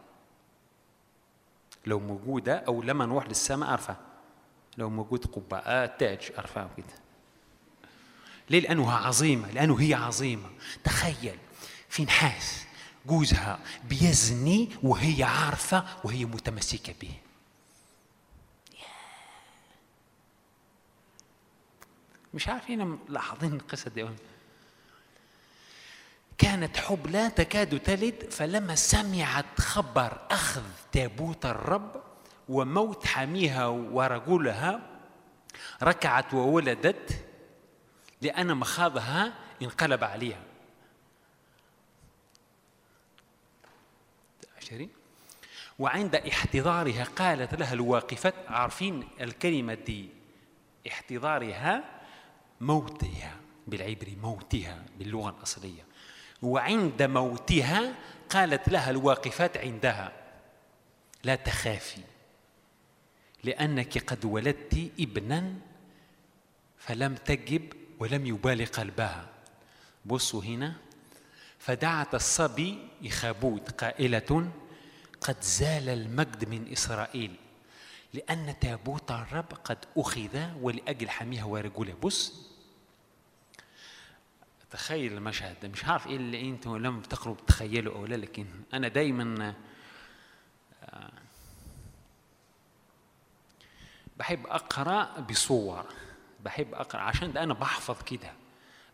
لو موجودة أو لما نروح للسماء أرفع لو موجود قبعة تاج أرفعه كده. ليه؟ لأنها عظيمة لأنه هي عظيمة. تخيل في نحاس جوزها بيزني وهي عارفة وهي متمسكة به مش عارفين لاحظين القصة دي؟ كانت حب لا تكاد تلد فلما سمعت خبر أخذ تابوت الرب وموت حميها ورجلها ركعت وولدت لأن مخاضها انقلب عليها. عشرين وعند احتضارها قالت لها الواقفات عارفين الكلمة دي احتضارها موتها بالعبري موتها باللغة الأصلية. وعند موتها قالت لها الواقفات عندها لا تخافي لأنك قد ولدت ابنا فلم تجب ولم يبالي قلبها. بصوا هنا. فدعت الصبي إخابود قائلة قد زال المجد من إسرائيل لأن تابوت الرب قد أخذ ولأجل حميها ورجله بص تخيل المشهد مش عارف إيه اللي أنتوا لم تقروا تخيلوا أو لا لكن أنا دايما بحب أقرأ بصور بحب أقرأ عشان ده أنا بحفظ كده.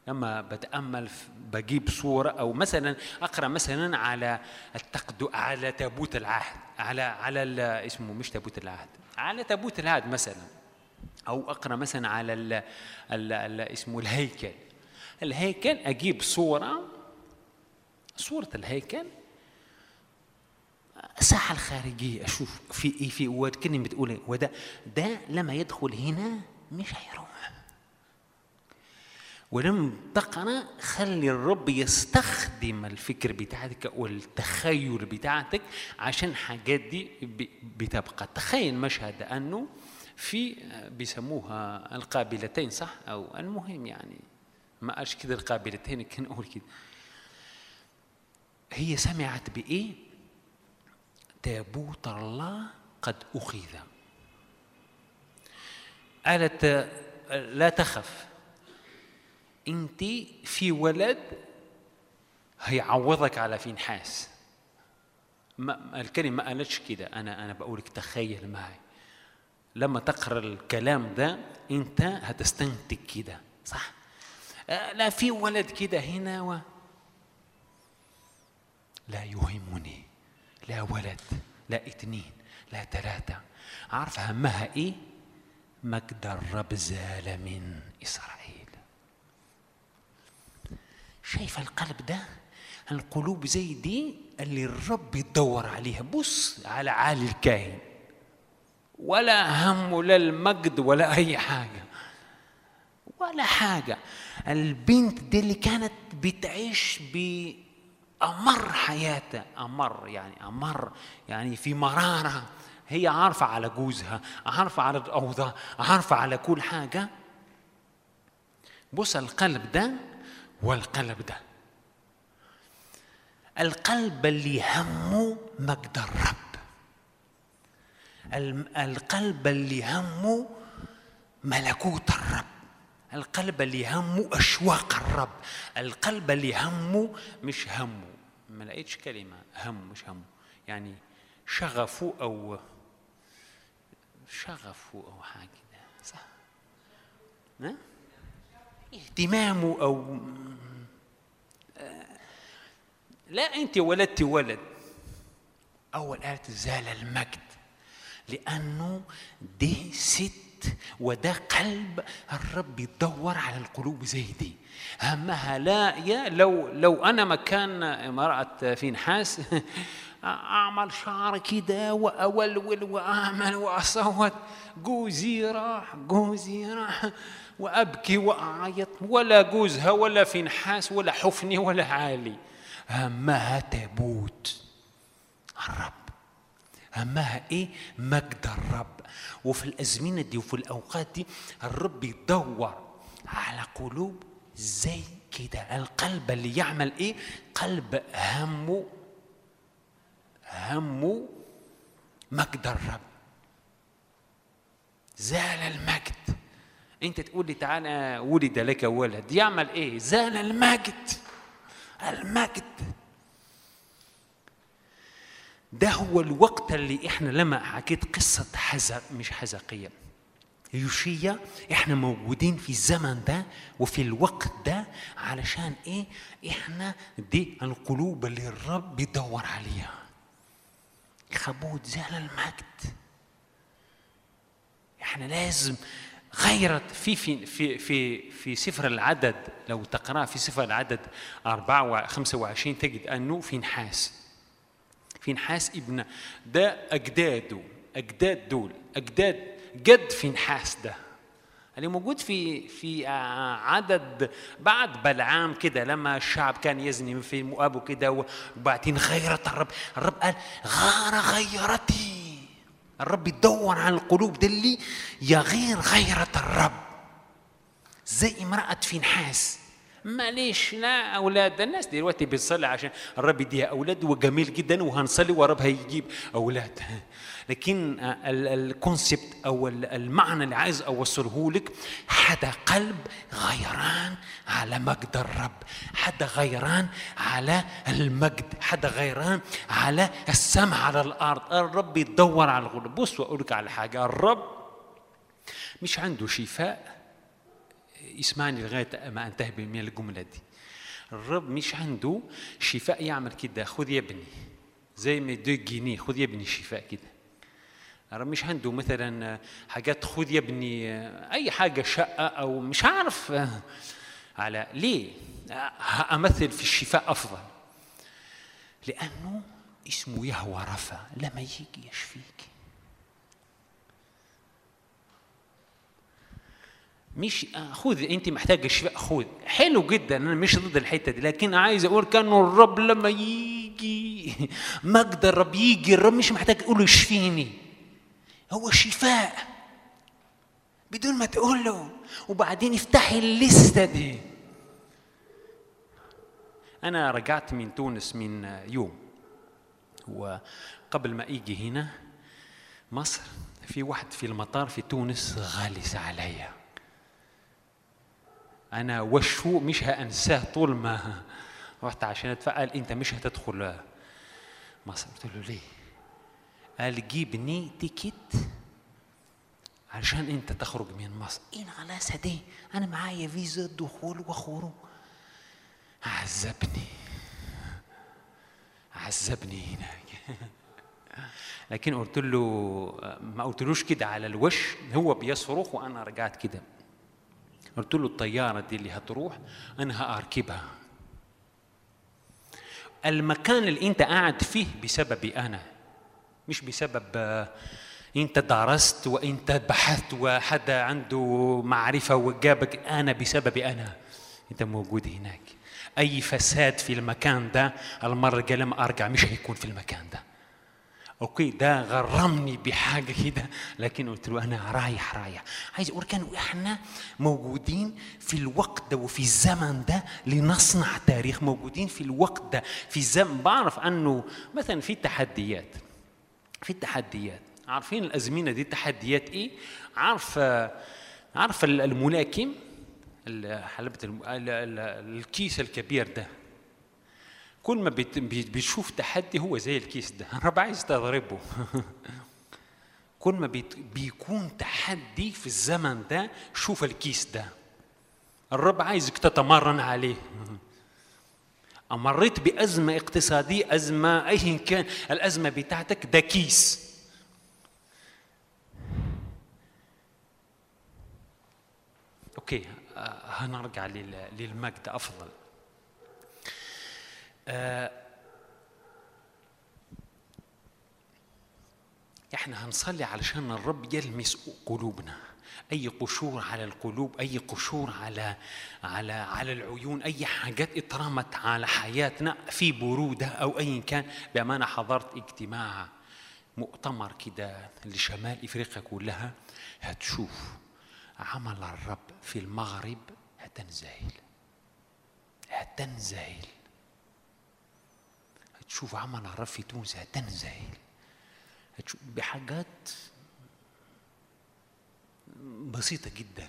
لما بتأمل بجيب صورة أو مثلا أقرأ مثلا على التقد على تابوت العهد على على اسمه مش تابوت العهد على تابوت العهد مثلا. أو أقرأ مثلا على ال ال اسمه الهيكل. الهيكل أجيب صورة صورة الهيكل. الساحة الخارجية أشوف في إيه في واد كلمة بتقول إيه؟ وده ده لما يدخل هنا مش هيروح. ولما تقرأ خلي الرب يستخدم الفكر بتاعتك والتخيل بتاعتك عشان حاجات دي بتبقى. تخيل مشهد أنه في بيسموها القابلتين صح؟ أو المهم يعني ما قالش كده القابلتين كان أقول كده. هي سمعت بإيه؟ تابوت الله قد أخذ. قالت لا تخف. انت في ولد هيعوضك على فينحاس ما الكلمة ما قالتش كده. أنا أنا بقولك تخيل معي. لما تقرأ الكلام ده أنت هتستنتج كده صح؟ آه، لا في ولد كده هنا و لا يهمني. لا ولد لا اتنين لا ثلاثة عارف همها إيه؟ مجد الرب زال من إسرائيل. شايف القلب ده؟ القلوب زي دي اللي الرب يدور عليها. بص على عالي الكاهن. ولا همه لا المجد ولا أي حاجة. ولا حاجة. البنت دي اللي كانت بتعيش بأمر حياتها. أمر يعني أمر يعني في مرارة. هي عارفة على جوزها عارفة على الأوضاع عارفة على كل حاجة. بص القلب ده والقلب ده. القلب اللي همه مجد الرب القلب اللي همه ملكوت الرب. القلب اللي همه أشواق الرب. القلب اللي همه مش همه. ما لقيتش كلمة هم مش همه. يعني شغفه أو شغفه أو حاجة. كده صح. ها؟ اهتمامه أو لا أنت ولدت ولد أول آية زال المجد لأنه دي ست وده قلب الرب يدور على القلوب زي دي. همها لا يا لو لو أنا مكان امرأة في نحاس أعمل شعر كده وأولول وأعمل وأصوت. جوزي راح جوزي راح. وأبكي وأعيط ولا جوزها ولا في نحاس ولا حفني ولا عالي. همها تابوت. الرب. همها إيه؟ مجد الرب. وفي الأزمنة دي وفي الأوقات دي الرب يدور على قلوب زي كده. القلب اللي يعمل إيه؟ قلب همه همه مجد الرب. زال المجد. انت تقول لي تعالى ولد لك ولد يعمل إيه؟ زال المجد. المجد. ده هو الوقت اللي إحنا لما حكيت قصة حزق مش حزقية. يوشيا إحنا موجودين في الزمن ده وفي الوقت ده علشان إيه؟ إحنا دي القلوب اللي الرب بيدور عليها. خبوت زال المجد. إحنا لازم غيرت في في في في في سفر العدد لو تقرأ في سفر العدد 4 و 25 تجد أنه في نحاس. في نحاس ابن ده اجداده أجداد دول أجداد جد في نحاس ده. اللي موجود في في آه، عدد بعد بلعام كده لما الشعب كان يزني في مؤاب وكده وبعدين غيرت الرب. الرب قال غار غيرتي. الرب يدور على القلوب دي اللي يغير غيرة الرب. زي امرأة في نحاس معليش لا أولاد الناس دلوقتي بتصلي عشان الرب يديها أولاد وجميل جدا وهنصلي ورب هيجيب أولاد. لكن الكونسبت أو ال- المعنى اللي عايز أوصله لك حدا قلب غيران على مجد الرب. حدا غيران على المجد. حدا غيران على السمع على الأرض. الرب يدور على الغلب بص واقول لك على حاجة. الرب مش عنده شفاء. اسمعني لغاية ما أنتهي من الجملة دي. الرب مش عنده شفاء يعمل كده. خذ يا ابني. زي ما دو جنيه. خذ يا ابني الشفاء كده. مش عنده مثلا حاجات خذ يا ابني أي حاجة شقة أو مش عارف. على ليه؟ أمثل في الشفاء أفضل. لأنه اسمه يهوى رفا لما يجي يشفيك. مش خذ أنت محتاج الشفاء خذ. حلو جدا أنا مش ضد الحتة دي لكن عايز أقول كأنه الرب لما يجي مجد الرب يجي الرب مش محتاج يقول اشفيني. هو شفاء. بدون ما تقول له. وبعدين افتحي الليستة دي. أنا رجعت من تونس من يوم. وقبل ما أجي هنا مصر في واحد في المطار في تونس غالس عليا. أنا وشه مش هأنساه طول ما رحت عشان اتفقل أنت مش هتدخل مصر. قلت له ليه؟ قال جيبني تيكت عشان انت تخرج من مصر. إيه الغلاسة دي؟ أنا معايا فيزا دخول وخروج. عذبني. عذبني هناك. لكن قلت له ما قلتلوش كده على الوش هو بيصرخ وأنا رجعت كده. قلت له الطيارة دي اللي هتروح أنا هأركبها. المكان اللي أنت قاعد فيه بسببي أنا. مش بسبب أنت درست وأنت بحثت وحدا عنده معرفة وجابك أنا بسببي أنا. أنت موجود هناك. أي فساد في المكان ده المرة الجاية لما أرجع مش هيكون في المكان ده. أوكي ده غرمني بحاجة كده لكن قلت له أنا رايح رايح. عايز أقول كانوا إحنا موجودين في الوقت ده وفي الزمن ده لنصنع تاريخ. موجودين في الوقت ده في الزمن بعرف انه مثلا في تحديات. في تحديات عارفين الأزمنة دي تحديات إيه؟ عارف عارف الملاكم حلبة الكيس الكبير ده. كل ما بيشوف تحدي هو زي الكيس ده. الرب عايز تضربه. كل ما بيكون تحدي في الزمن ده شوف الكيس ده. الرب عايزك تتمرن عليه. مريت بأزمة اقتصادية أزمة أيا كان. الأزمة بتاعتك ده كيس. أوكي هنرجع للمجد أفضل. آه إحنا هنصلي علشان الرب يلمس قلوبنا. أي قشور على القلوب أي قشور على على على العيون أي حاجات اترمت على حياتنا في برودة أو ايا كان. بأمانة حضرت اجتماع مؤتمر كده لشمال إفريقيا كلها. هتشوف عمل الرب في المغرب هتنزل هتنزل تشوف عمل الرب في تونس هتنزل هتشوف بحاجات بسيطة جدا.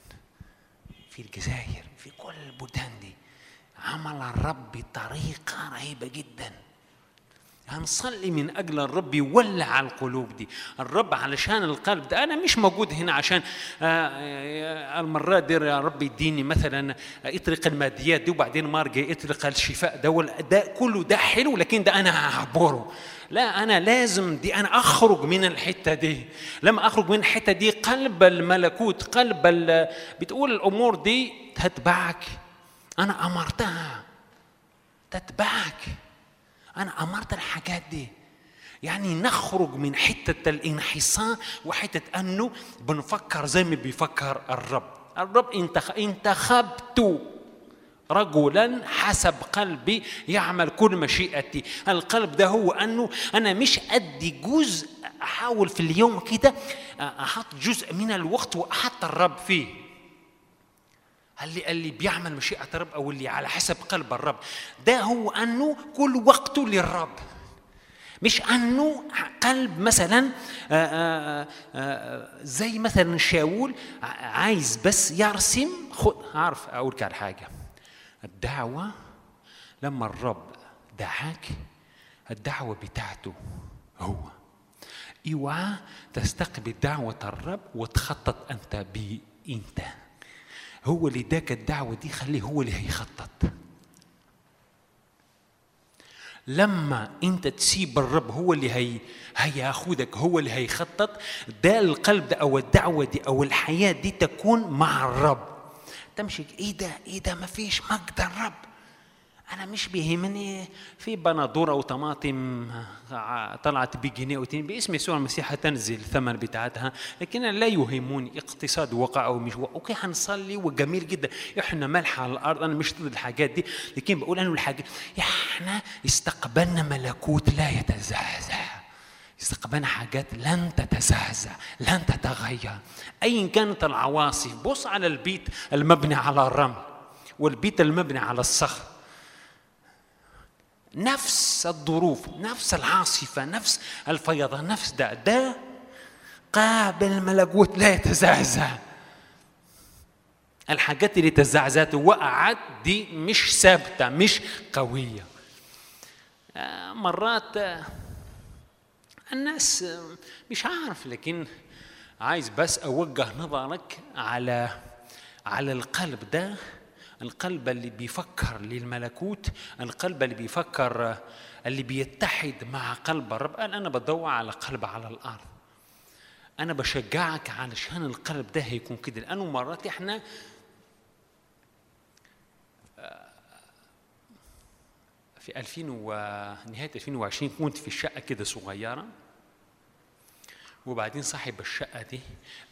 في الجزائر في كل البلدان دي عمل الرب بطريقة رهيبة جدا. هنصلي من أجل الرب يولع القلوب دي. الرب علشان القلب ده أنا مش موجود هنا عشان المرات دي يا رب يديني مثلا اطرق الماديات دي وبعدين ما أرجع اطرق الشفاء ده ده كله ده حلو لكن ده أنا هعبره. لا أنا لازم دي أنا أخرج من الحتة دي. لما أخرج من الحتة دي قلب الملكوت قلب بتقول الأمور دي تتبعك. أنا أمرتها تتبعك. أنا أمرت الحاجات دي. يعني نخرج من حتة الانحصار وحتة أنه بنفكر زي ما بيفكر الرب. الرب انتخبت رجلا حسب قلبي يعمل كل مشيئتي. القلب ده هو أنه أنا مش أدي جزء أحاول في اليوم كده أحط جزء من الوقت وأحط الرب فيه. اللي اللي بيعمل مشيئة الرب أو اللي على حسب قلب الرب. ده هو أنه كل وقته للرب. مش أنه قلب مثلا آآ آآ زي مثلا شاول عايز بس يرسم. خد عارف أقول على حاجة. الدعوة لما الرب دعاك الدعوة بتاعته هو. اوعى تستقبل دعوة الرب وتخطط أنت بأنت. هو اللي اداك الدعوة دي خليه هو اللي هيخطط. لما أنت تسيب الرب هو اللي هي هياخدك هو اللي هيخطط ده القلب ده أو الدعوة دي أو الحياة دي تكون مع الرب. تمشي. إيه ده؟ إيه ده؟ ما فيش مجد الرب. أنا مش بيهمني. في بندوره وطماطم ع- طلعت بجنيه واتنين. باسم يسوع المسيح هتنزل الثمن بتاعتها. لكن لا يهمني اقتصاد وقع أو مش وقع. أوكي هنصلي وجميل جدا. إحنا ملح على الأرض. أنا مش ضد الحاجات دي. لكن بقول انه الحاجات إحنا استقبلنا ملكوت لا يتزعزع استقبلنا حاجات لن تتزعزع لن تتغير. ايا كانت العواصف بص على البيت المبني على الرمل والبيت المبني على الصخر. نفس الظروف نفس العاصفة نفس الفيضان نفس ده ده قابل ملكوت لا يتزعزع الحاجات اللي تزعزعت وقعت دي مش ثابتة مش قوية. آه، مرات آه، الناس مش عارف لكن عايز بس أوجه نظرك على على القلب ده القلب اللي بيفكر للملكوت القلب اللي بيفكر اللي بيتحد مع قلب الرب. قال أنا بدور على قلب على الأرض. أنا بشجعك علشان القلب ده هيكون كده. لأنه مرات إحنا في 2000 ونهاية 2020 كنت في الشقة كده صغيرة. وبعدين صاحب الشقة دي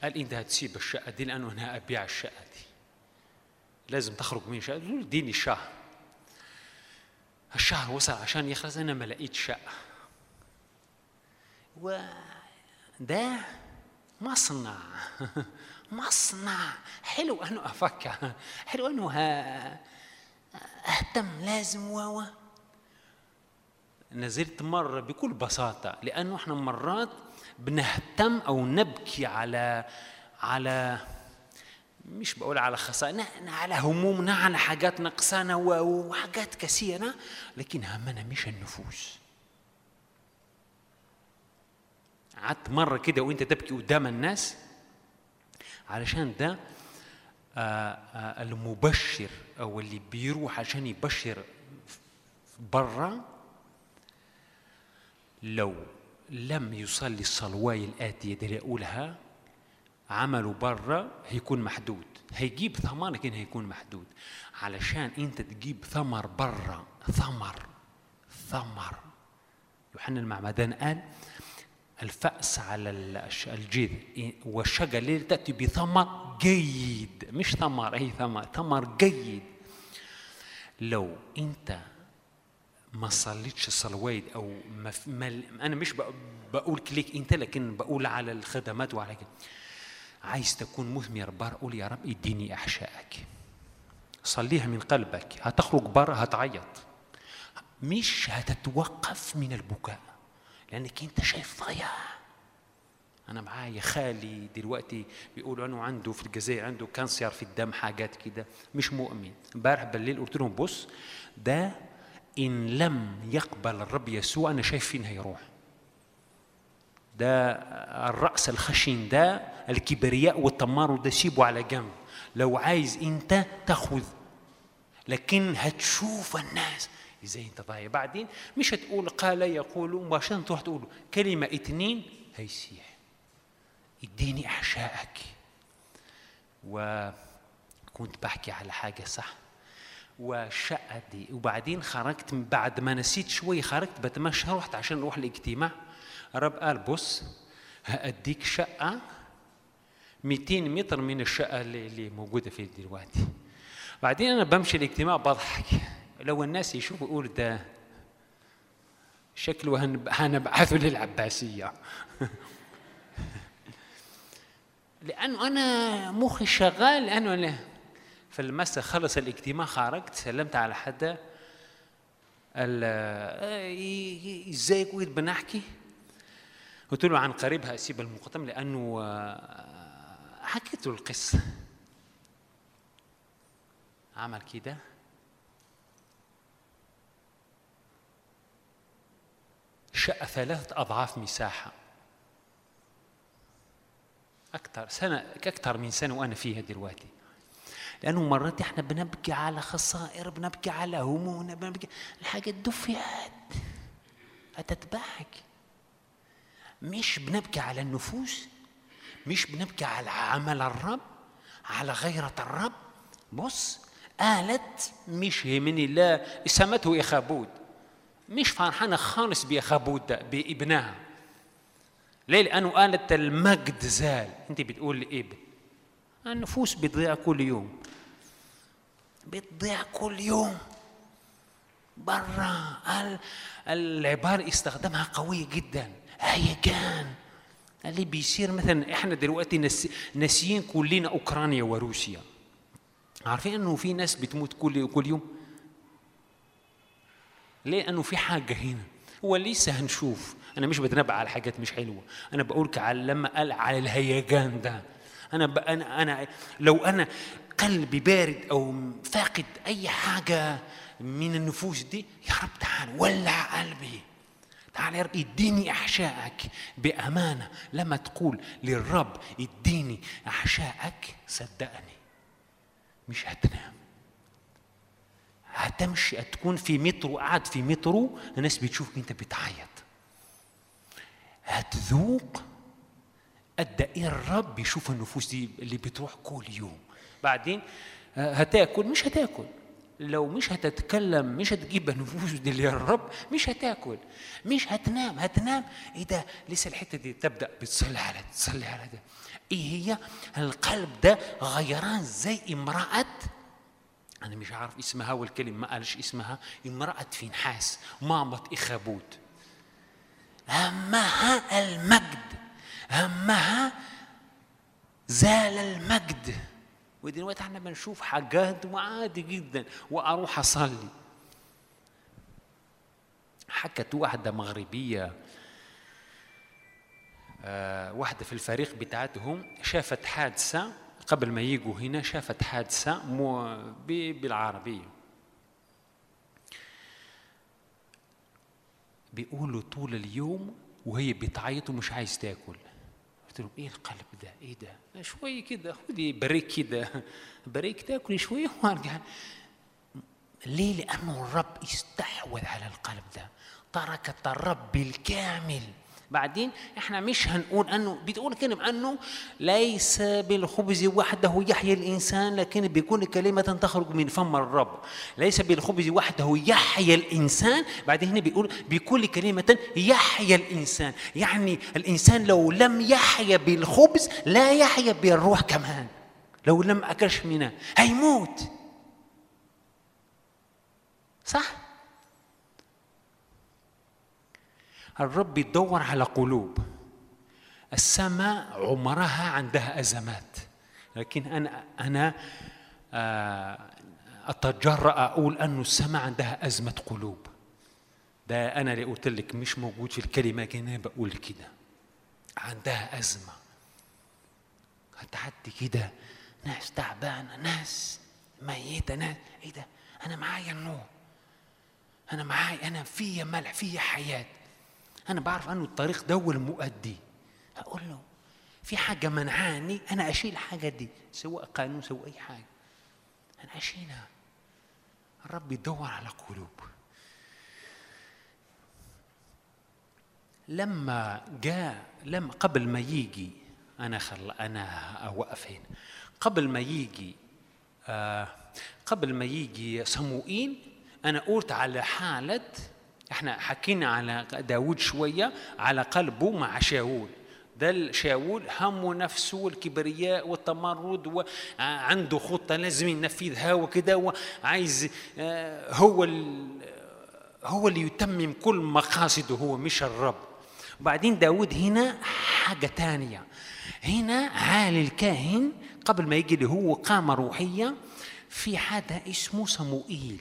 قال أنت هتسيب الشقة دي لأنه أنا أبيع الشقة دي. لازم تخرج من قلت له اديني الشهر الشهر وصل عشان يخلص أنا ما لقيت شقة. وده مصنع. مصنع. حلو أنه أفكر. حلو أنه ه- أهتم لازم و. نزلت مرة بكل بساطة لأنه إحنا مرات بنهتم أو نبكي على على مش بقول على خسائر على همومنا على حاجات نقصانة و- وحاجات كثيرة لكن همنا مش النفوس. قعدت مرة كده وأنت تبكي قدام الناس علشان ده آه، آه، المبشر أو اللي بيروح عشان يبشر برا لو لم يصلي الصلواي الآتية اللي أقولها عمله برا هيكون محدود. هيجيب ثمر لكن هيكون محدود. علشان انت تجيب ثمر برا ثمر ثمر. يوحنا المعمدان قال الفأس على الجذع والشجر اللي تأتي بثمر جيد. مش ثمر أي ثمر ثمر جيد. لو أنت ما صليتش الصلوات أو ما ما أنا مش بق- بقول عليك أنت لكن بقول على الخدمات وعلى كده. عايز تكون مثمر بار قول يا رب اديني أحشائك. صليها من قلبك. هتخرج بره هتعيط. مش هتتوقف من البكاء لأنك أنت شايف ضياع. أنا معايا خالي دلوقتي بيقولوا أنه عنده في الجزائر عنده cancer في الدم حاجات كده. مش مؤمن. امبارح بالليل قلت لهم بص ده إن لم يقبل الرب يسوع أنا شايف فين هيروح. ده الرأس الخشن ده الكبرياء والتمارد ده سيبه على جنب. لو عايز أنت تاخذ لكن هتشوف الناس إزاي أنت ضايع بعدين مش هتقول قال يقول مباشرة تروح تقول كلمة اتنين هيسيح. اديني أحشائك. وكنت بحكي على حاجة صح؟ والشقة دي وبعدين خرجت بعد ما نسيت شوي خرجت بتمشى رحت عشان أروح الاجتماع. الرب قال بص هأديك شقة 200 متر من الشقة اللي, موجودة فيه دلوقتي. بعدين أنا بمشي الاجتماع بضحك. لو الناس يشوفوا يقول ده شكله هنب- هنبعثه للعباسية. لأنه أنا مخي شغال لأنه أنا فالمسا خلص الاجتماع خرجت سلمت على حدا قال آه، ازيك وقت بنحكي؟ قلت له عن قريب هسيب المقدم لأنه آه، حكيت له القصة. عمل كده. شقة ثلاثة أضعاف مساحة. أكثر سنة أكثر من سنة وأنا فيها دلوقتي. لأنه مرات إحنا بنبكي على خسائر بنبكي على همومنا بنبكي. الحاجات دفيت هتتبعك. مش بنبكي على النفوس مش بنبكي على عمل الرب على غيرة الرب. بص قالت مش يهمني لا سمته إخابود. مش فرحانة خالص بإخابود ده بإبنها. ليه؟ لأنه قالت المجد زال. أنت بتقول ابن النفوس بتضيع كل يوم. بتضيع كل يوم. برا ال- العبارة استخدمها قوية جدا. هيجان. اللي بيصير مثلا إحنا دلوقتي نس- ناسيين كلنا أوكرانيا وروسيا. عارفين إنه في ناس بتموت كل كل يوم؟ ليه؟ لأنه في حاجة هنا. هو لسه هنشوف. أنا مش بتنبأ على حاجات مش حلوة. أنا بقولك على لما قال على الهيجان ده. أنا ب... أنا أنا لو أنا قلبي بارد أو فاقد أي حاجة من النفوس دي يا رب تعال ولع قلبي. تعال يا رب اديني أحشائك بأمانة. لما تقول للرب اديني أحشائك صدقني مش هتنام. هتمشي هتكون في مترو قاعد في مترو الناس بتشوفك انت بتعيط. هتذوق قد إيه الرب بيشوف النفوس دي اللي بتروح كل يوم. بعدين آه، هتاكل مش هتاكل. لو مش هتتكلم مش هتجيب النفوس دي للرب مش هتاكل مش هتنام. هتنام؟ إيه ده؟ لسه الحتة دي تبدأ بتصلي على تصلي على ده. إيه هي؟ القلب ده غيران زي امرأة أنا مش عارف اسمها والكلمة ما قالش اسمها امرأة فينحاس مامة إخابود همها المجد همها زال المجد. ودلوقتي إحنا بنشوف حاجات وعادي جدا وأروح اصلي. حكت واحدة مغربية آه، واحدة في الفريق بتاعتهم شافت حادثة قبل ما يجوا هنا شافت حادثة مو ب- بالعربية. بيقولوا طول اليوم وهي بتعيط ومش عايز تاكل. قلت لهم إيه القلب ده؟ إيه ده؟ شوي كده خدي break كده. break تاكلي شوي وارجع. ليه؟ لأنه الرب استحوذ على القلب ده. تركت الرب بالكامل بعدين إحنا مش هنقول أنه بتقول كلمة أنه ليس بالخبز وحده يحيا الإنسان لكن بكل كلمة تخرج من فم الرب. ليس بالخبز وحده يحيا الإنسان بعدين هنا بيقول بكل كلمة يحيا الإنسان. يعني الإنسان لو لم يحيا بالخبز لا يحيا بالروح كمان. لو لم أكلش منها هيموت. صح؟ الرب يدور على قلوب. السماء عمرها عندها أزمات. لكن أنا أنا آه، أتجرأ أقول انه السماء عندها أزمة قلوب. ده أنا اللي قلت لك مش موجود في الكلمة لكن أنا بقول كده. عندها أزمة. هتعدي كده ناس تعبانة ناس ميتة ناس إيه ده؟ أنا معايا النور. أنا معايا أنا فيا ملح فيا حياة. أنا بعرف انه الطريق ده المؤدي أقول له في حاجة منعاني أنا أشيل الحاجة دي سواء قانون سواء أي حاجة. أنا أشيلها. الرب يدور على قلوب. لما جاء لما قبل ما يجي أنا خل أنا اوقف هنا. قبل ما يجي آه قبل ما يجي صموئيل أنا قلت على حالة إحنا حكينا على داود شوية على قلبه مع شاول. ده شاول همه نفسه والكبرياء والتمرد وعنده خطة لازم ينفذها وكده وعايز آه، هو هو اللي يتمم كل مقاصده هو مش الرب. وبعدين داود هنا حاجة تانية. هنا عالي الكاهن قبل ما يجي اللي هو قامة روحية في حدا اسمه صموئيل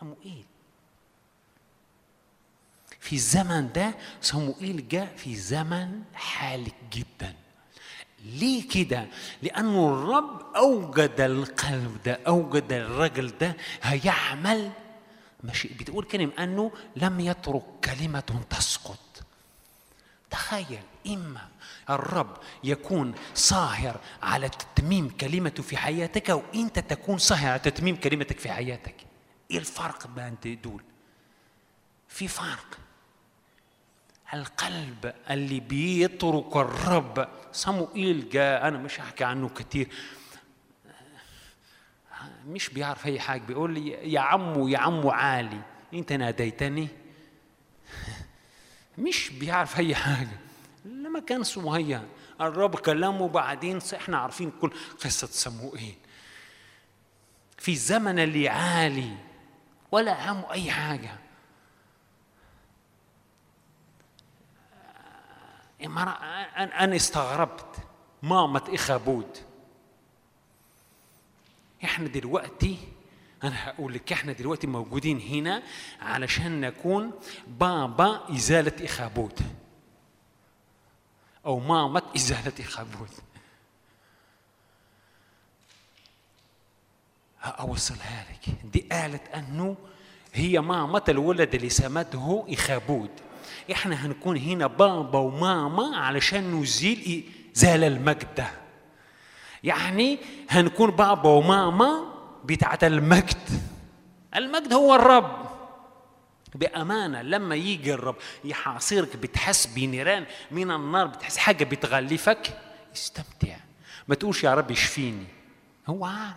صموئيل في الزمن ده صموئيل جاء في زمن حالك جدا ليه كده؟ لأنه الرب أوجد القلب ده أوجد الرجل ده هيعمل ماشي بتقول كلمة أنه لم يترك كلمة تسقط تخيل إما الرب يكون صاهر على تتميم كلمته في حياتك وأنت تكون صاهر على تتميم كلمتك في حياتك إيه الفرق بين دول؟ في فرق القلب اللي بيترك الرب. صموئيل جاء أنا مش هحكي عنه كتير. مش بيعرف أي حاجة. بيقول لي يا عمو يا عمو عالي أنت ناديتني؟ مش بيعرف أي حاجة. لما كان سمية الرب كلمه بعدين إحنا عارفين كل قصة صموئيل. في الزمن اللي عالي ولا عمو أي حاجة. أنا استغربت. مامة إخابود إحنا دلوقتي أنا هقول لك إحنا دلوقتي موجودين هنا علشان نكون بابا إزالة إخابود أو مامة إزالة إخابود أوصلها لك. دي قالت أنه هي مامة الولد اللي سمته إخابود إحنا هنكون هنا بابا وماما علشان نزيل زال المجد. ده يعني هنكون بابا وماما بتاعت المجد. المجد هو الرب. بأمانة لما يجي الرب يحاصرك بتحس بنيران من النار بتحس حاجة بتغلفك استمتع. ما تقولش يا رب يشفيني هو عارف.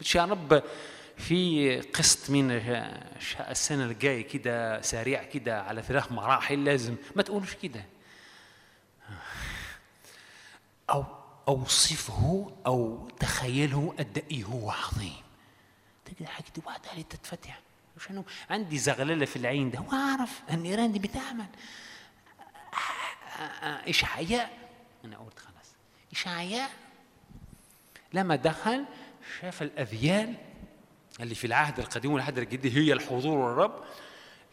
بتقولش يا رب في قسط من السنة الجاية كده سريع كده على ثلاث مراحل لازم. ما تقولش كده. أو أوصفه أو تخيله قد إيه هو عظيم. تجد حاجة دي اللي تتفتح. عشان عندي زغللة في العين ده. وأعرف النيران دي بتعمل. إشعياء أنا قلت خلاص. إشعياء لما دخل شاف الأذيال. اللي في العهد القديم والعهد الجديد هي الحضور الرب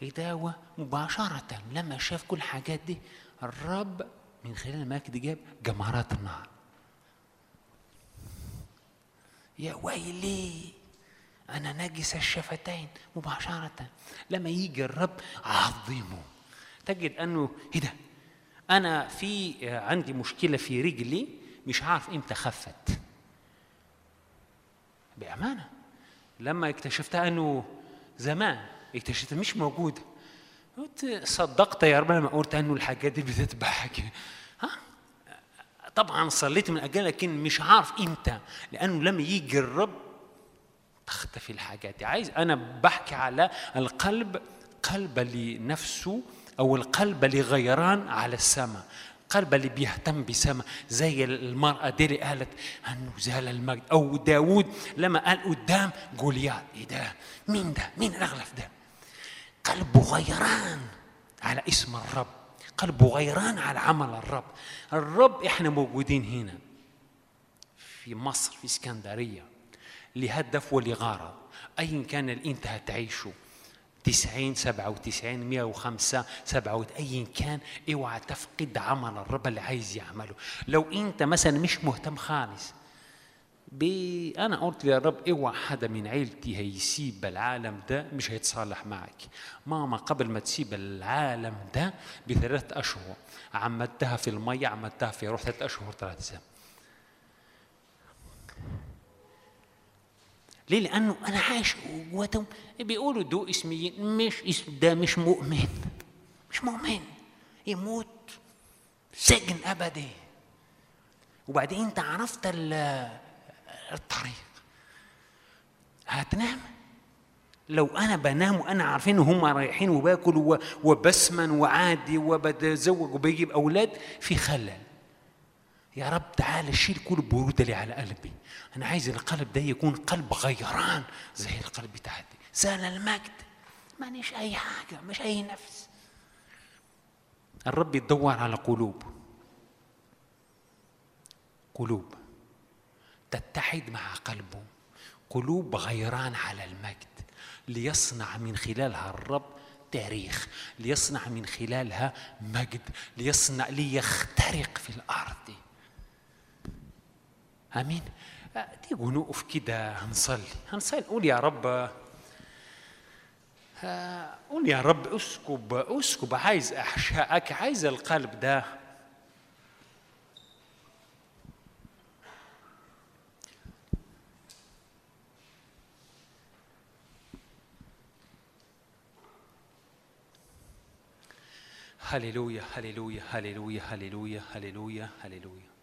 يداوى مباشرة لما شاف كل الحاجات دي الرب من خلال المجد جاب جمرات النار يا ويلي أنا نجس الشفتين. مباشرة لما يجي الرب عظمه تجد أنه إيه ده؟ أنا في عندي مشكلة في رجلي مش عارف إمتى خفت. بأمانة. لما اكتشفتها أنه زمان اكتشفتها مش موجوده قلت صدقت يا رب لما قلت أنه الحاجات دي بتتبعك ها؟ طبعا صليت من اجلها لكن مش عارف إمتى لأنه لما يجي الرب تختفي الحاجات دي. عايز أنا بحكي على القلب قلب لنفسه أو القلب اللي غيران على السماء. قلب اللي بيهتم بسماء زي المرأة دي اللي قالت أنه زال المجد. أو داود لما قال قدام جوليات إيه ده؟ مين ده؟ مين الأغلف ده؟ قلبه غيران على اسم الرب. قلبه غيران على عمل الرب. الرب إحنا موجودين هنا في مصر في اسكندرية لهدف ولغرض أيا كان اللي أنت هتعيشه. تسعين سبعة وتسعين مئة وخمسة سبعة أيا كان اوعى تفقد عمل الرب اللي عايز يعمله. لو انت مثلا مش مهتم خالص بي أنا قلت يا رب اوعى حدا من عيلتي هيسيب العالم ده مش هيتصالح معك. ماما قبل ما تسيب العالم ده بثلاث أشهر عمدتها في المية عمدتها في روح ثلاث أشهر ثلاث سنين ليه؟ لأنه أنا عايش جواتهم بيقولوا دو اسميين مش اسم ده مش مؤمن. مش مؤمن. يموت سجن أبدي. وبعدين أنت عرفت الطريق. هتنام؟ لو أنا بنام وأنا عارفين هم رايحين وباكل وبسمن وعادي وبتزوج وبجيب أولاد في خلل. يا رب تعالى شيل كل البرود اللي على قلبي. أنا عايز القلب ده يكون قلب غيران زي القلب بتاعتي زال المجد. مانيش أي حاجة مش أي نفس. الرب يدور على قلوب. قلوب. تتحد مع قلبه. قلوب غيران على المجد. ليصنع من خلالها الرب تاريخ. ليصنع من خلالها مجد. ليصنع ليخترق في الأرض. آمين. تيجوا نقف كده هنصلي. هنصلي. نقول يا رب. قول يا رب اسكب اسكب. عايز أحشائك عايز القلب ده. هللويا هللويا هللويا هللويا هللويا هللويا.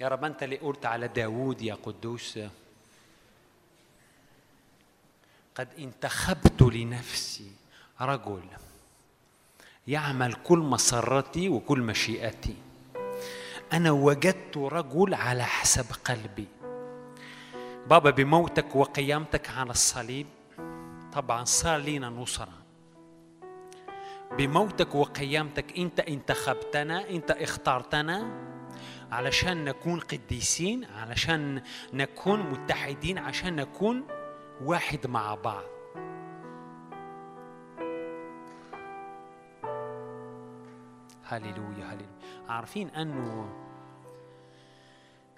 يا رب أنت اللي قلت على داوود يا قدوس قد انتخبت لنفسي رجل يعمل كل مسرتي وكل مشيئتي. أنا وجدت رجل على حسب قلبي. بابا بموتك وقيامتك على الصليب. طبعا صار لينا نصرة. بموتك وقيامتك أنت انتخبتنا أنت اخترتنا. علشان نكون قديسين علشان نكون متحدين عشان نكون واحد مع بعض. هللويا هللويا. عارفين أنه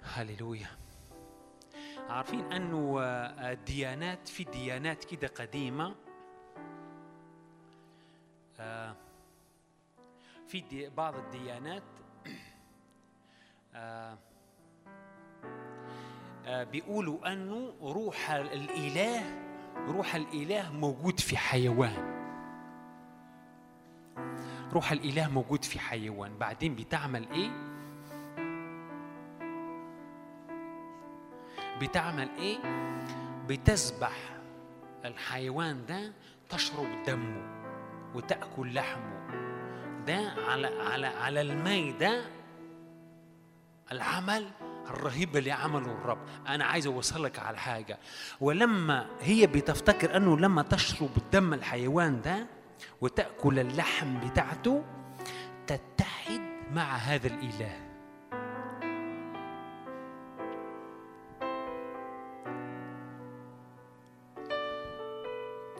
هللويا. عارفين أنه الديانات في ديانات كده قديمة آه، في بعض الديانات آه، آه، بيقولوا أنه روح الإله روح الإله موجود في حيوان. روح الإله موجود في حيوان. بعدين بتعمل إيه؟ بتعمل إيه؟ بتذبح الحيوان ده تشرب دمه وتأكل لحمه. ده على على على الميدة العمل الرهيب اللي عمله الرب. أنا عايز أوصلك على حاجة. ولما هي بتفتكر أنه لما تشرب دم الحيوان ده وتأكل اللحم بتاعته تتحد مع هذا الإله.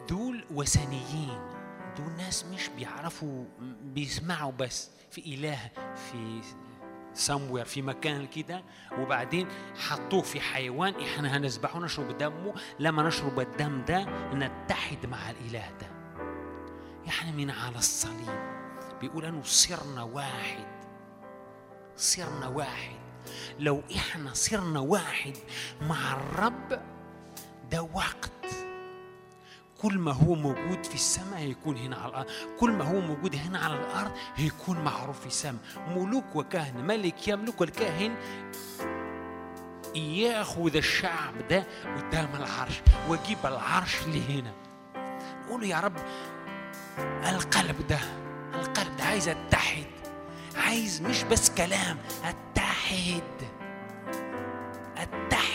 دول وثنيين. دول ناس مش بيعرفوا بيسمعوا بس في إله في somewhere في مكان كده وبعدين حطوه في حيوان إحنا هنذبحه نشرب دمه. لما نشرب الدم ده نتحد مع الإله ده. يعني من على الصليب. بيقول أنه صرنا واحد. صرنا واحد. لو إحنا صرنا واحد مع الرب ده وقت. كل ما هو موجود في السماء هيكون هنا على الأرض. كل ما هو موجود هنا على الأرض هيكون معروف في السماء. ملوك وكهنه ملك يملك الكاهن. ياخذ الشعب ده قدام العرش ويجيب العرش لهنا. نقول يا رب القلب ده القلب ده عايز أتحد. عايز مش بس كلام أتحد. أتحد.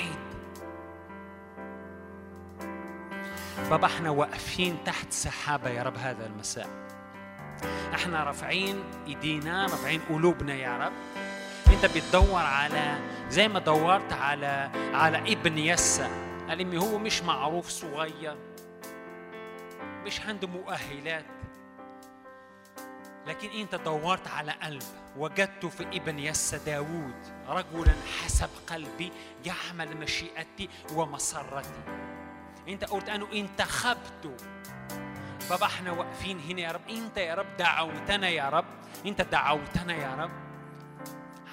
بابا إحنا واقفين تحت سحابة يا رب هذا المساء. إحنا رافعين إيدينا رافعين قلوبنا يا رب. أنت بتدور على زي ما دورت على على ابن يسى قال هو مش معروف صغير مش عنده مؤهلات. لكن أنت دورت على قلب وجدت في ابن يس داوود رجلا حسب قلبي يعمل مشيئتي ومسرتي انت قلت انه انتخبته بابا إحنا واقفين هنا يا رب. انت يا رب دعوتنا يا رب. انت دعوتنا يا رب.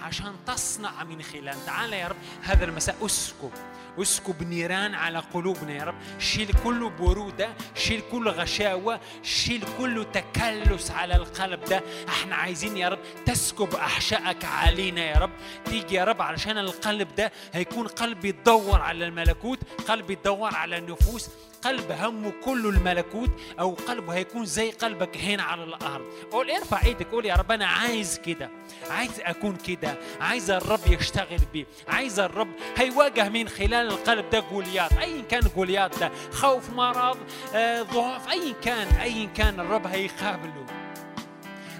عشان تصنع من خلال. تعال يا رب هذا المساء اسكب. اسكب نيران على قلوبنا يا رب. شيل كل برودة شيل كل غشاوة شيل كل تكلس على القلب ده. إحنا عايزين يا رب تسكب أحشائك علينا يا رب. تيجي يا رب علشان القلب ده هيكون قلب يدور على الملكوت قلب يدور على النفوس قلب همه كله الملكوت أو قلبه هيكون زي قلبك هنا على الأرض. قول ارفع إيدك قول يا رب أنا عايز كده عايز أكون كده. عايز الرب يشتغل بي. عايز الرب هيواجه من خلال القلب ده؟ جوليات ايا كان جوليات ده. خوف مرض آه، ضعف ايا كان ايا كان الرب هيقابله.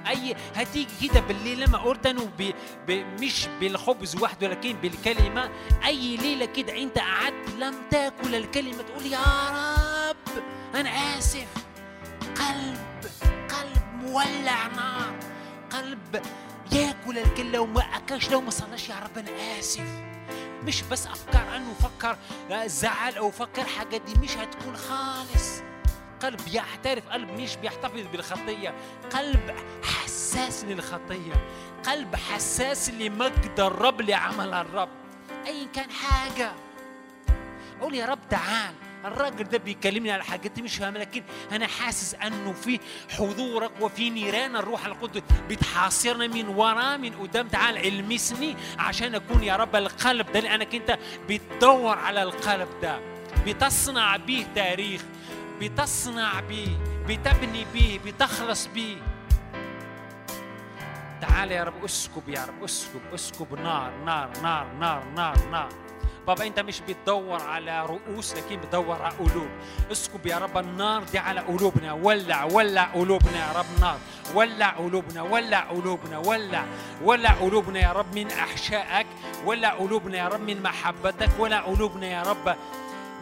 أي هتيجي كده بالليل لما قلت انه ب... ب... مش بالخبز وحده لكن بالكلمة. أي ليلة كده أنت قعدت لم تأكل الكلمة تقول يا رب أنا آسف. قلب قلب مولع نار. قلب ياكل الكلمة لو ما أكلش. لو ما صلاش يا رب أنا آسف. مش بس أفكار انه فكر زعل أو فكر حاجة دي مش هتكون خالص. قلب يعترف قلب مش بيحتفظ بالخطية. قلب حساس للخطية. قلب حساس لمجد الرب لعمل الرب. أي كان حاجة. قول يا رب تعال. الراجل ده بيكلمني على حاجات مش فاهمها لكن أنا حاسس أنه في حضورك وفي نيران الروح القدس بتحاصرني من ورا من قدام. تعال ألمسني عشان أكون يا رب القلب ده لأنك أنت بتدور على القلب ده. بتصنع به تاريخ بتصنع به بتبني به بتخلص به تعال يا رب اسكب يا رب اسكب اسكب نار نار نار نار نار نار. بابا انت مش بتدور على رؤوس لكن بتدور على قلوب. اسكب يا رب النار دي على قلوبنا. ولع ولع قلوبنا يا رب نار ولع قلوبنا ولع قلوبنا ولع. ولع قلوبنا يا رب من أحشائك. ولع قلوبنا يا رب من محبتك. ولع قلوبنا يا رب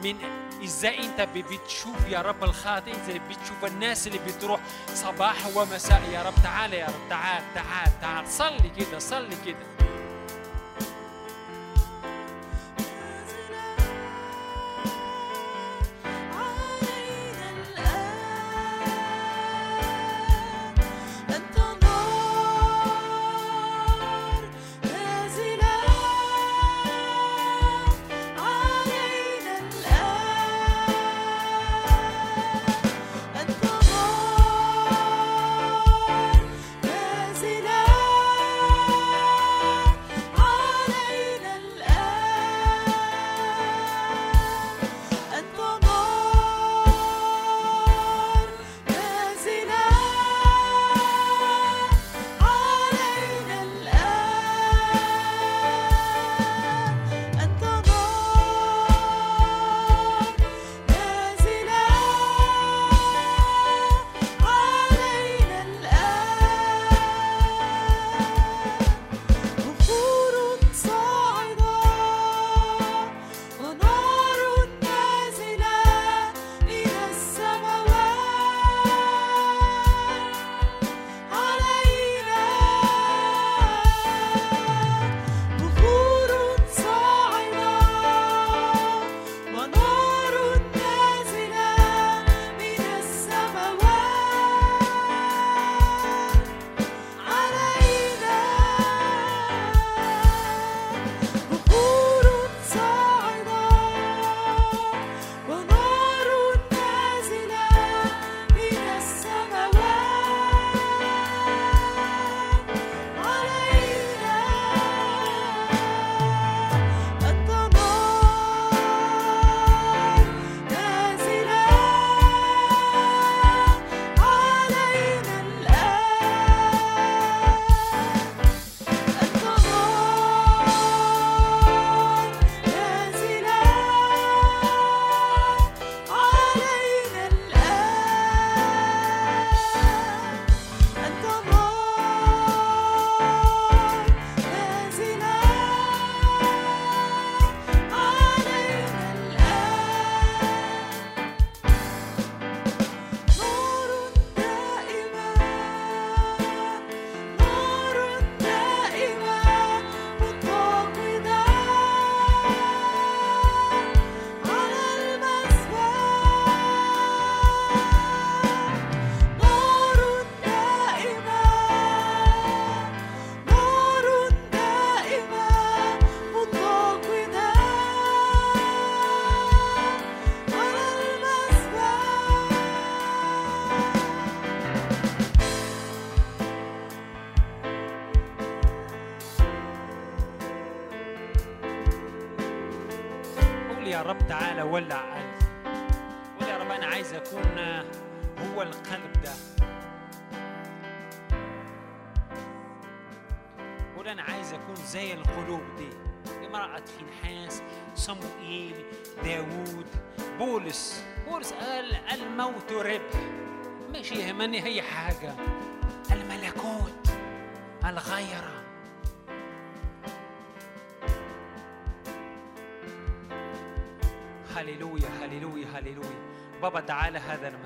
من إزاي انت بتشوف يا رب الخاطئ انت بتشوف الناس اللي بتروح صباح ومساء. يا رب تعال يا رب تعال تعال تعال. صلي كده صلي كده.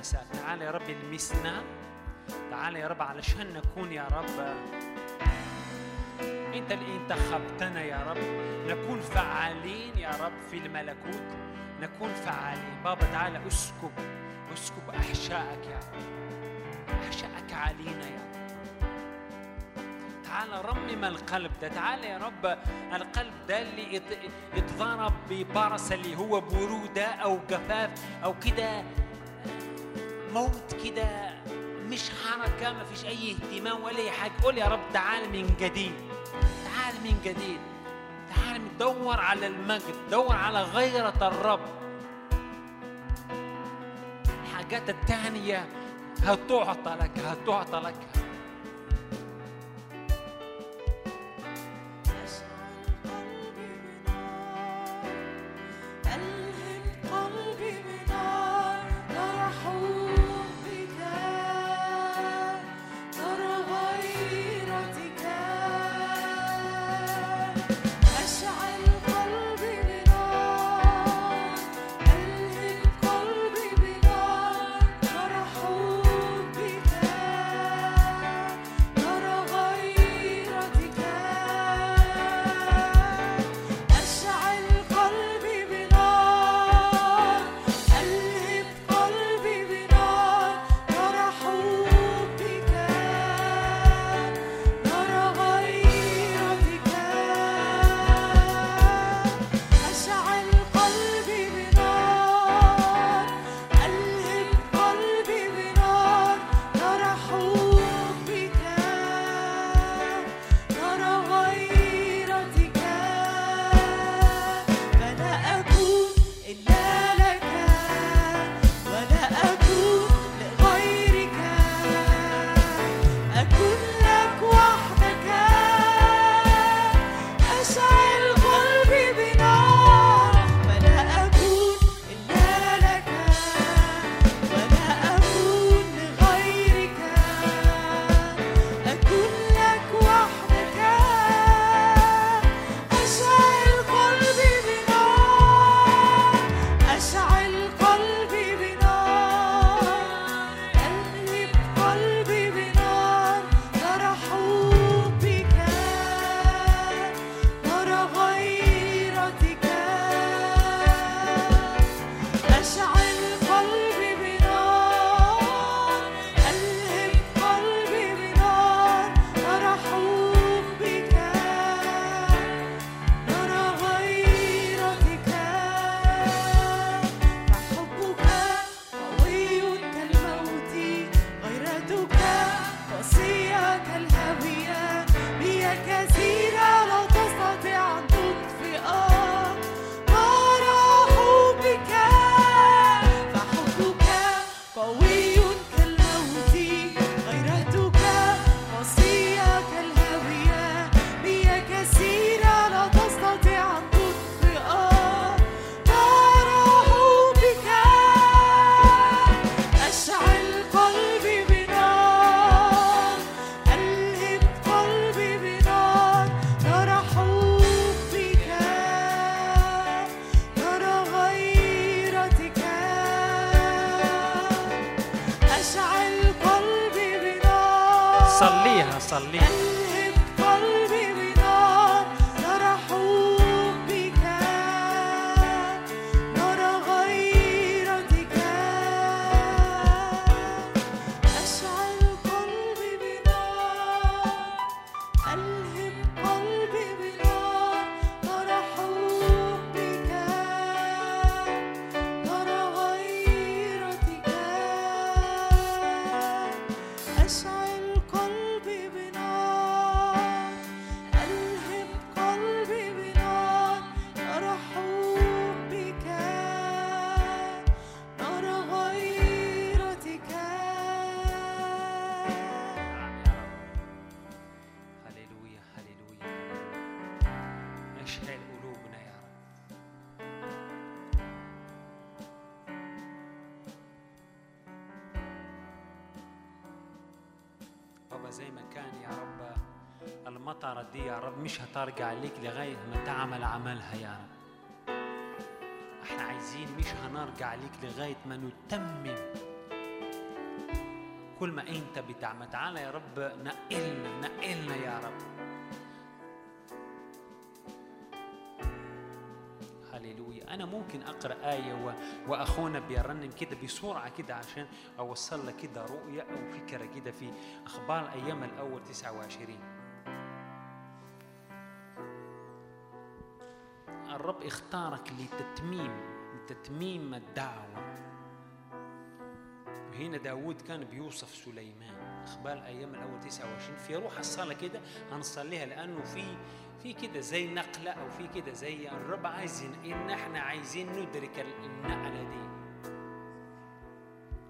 مساء. تعال يا رب المسنا تعال يا رب علشان نكون يا رب. انت اللي انتخبتنا يا رب. نكون فعالين يا رب في الملكوت. نكون فعالين. بابا تعالى اسكب. اسكب أحشائك يا رب. أحشائك علينا يا رب. تعالى رمم القلب ده. تعالى يا رب. القلب ده اللي يتضرب ببرصة اللي هو برودة أو جفاف أو كده. موت كده مش حركة مفيش أي اهتمام ولا أي حاجة. قول يا رب تعال من جديد. تعال من جديد. تعال دور على المجد. دور على غيرة الرب. الحاجات التانية هتعطى لك هتعطى لك أنت بتعمل. تعالى يا رب نقلنا نقلنا يا رب. هللويا. أنا ممكن أقرأ آية وأخونا بيرنم كده بسرعة كده عشان أوصل لك كده رؤية أو فكرة كده في أخبار أيام الأول 29 الرب اختارك لتتميم لتتميم الدعوة. هنا داود كان بيوصف سليمان. إخبار الأيام الأول 29 في روح الصلاة كده هنصليها لأنه في في كده زي نقلة أو في كده زي الرب عايز إن إحنا عايزين ندرك النقلة دي.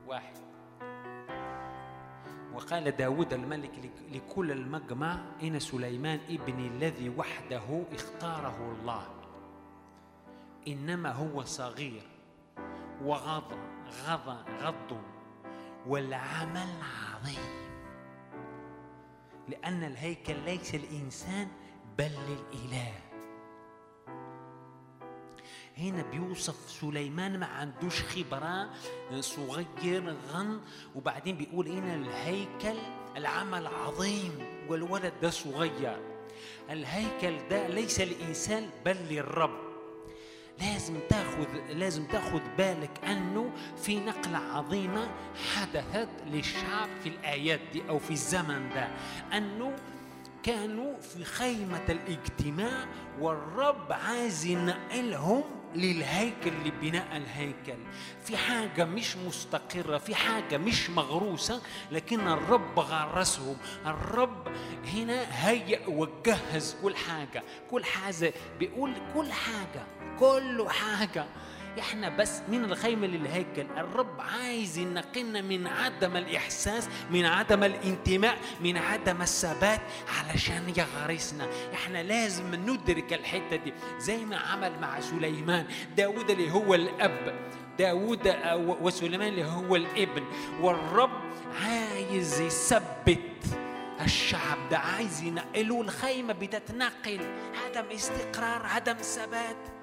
واحد. وقال داود الملك لك- لكل المجمع إن سليمان ابني الذي وحده اختاره الله. إنما هو صغير وغض غض غض والعمل عظيم. لأن الهيكل ليس الإنسان بل للإله. هنا بيوصف سليمان ما عندوش خبرة صغير غن. وبعدين بيقول هنا الهيكل العمل عظيم والولد ده صغير. الهيكل ده ليس للإنسان بل للرب. لازم تاخذ لازم تاخذ بالك أنه في نقلة عظيمة حدثت للشعب في الآيات دي أو في الزمن ده. أنه كانوا في خيمة الاجتماع والرب عايز ينقلهم للهيكل لبناء الهيكل. في حاجة مش مستقرة في حاجة مش مغروسة لكن الرب غرسهم. الرب هنا هيئ وجهز كل حاجة. كل حاجة بيقول كل حاجة. كل حاجة. إحنا بس من الخيمة للهيكل الرب عايز ينقلنا من عدم الإحساس من عدم الانتماء من عدم الثبات علشان يغرسنا. إحنا لازم ندرك الحتة دي. زي ما عمل مع سليمان داود اللي هو الأب داود وسليمان اللي هو الابن. والرب عايز يثبت الشعب ده عايز ينقله الخيمة بتتنقل عدم استقرار عدم ثبات.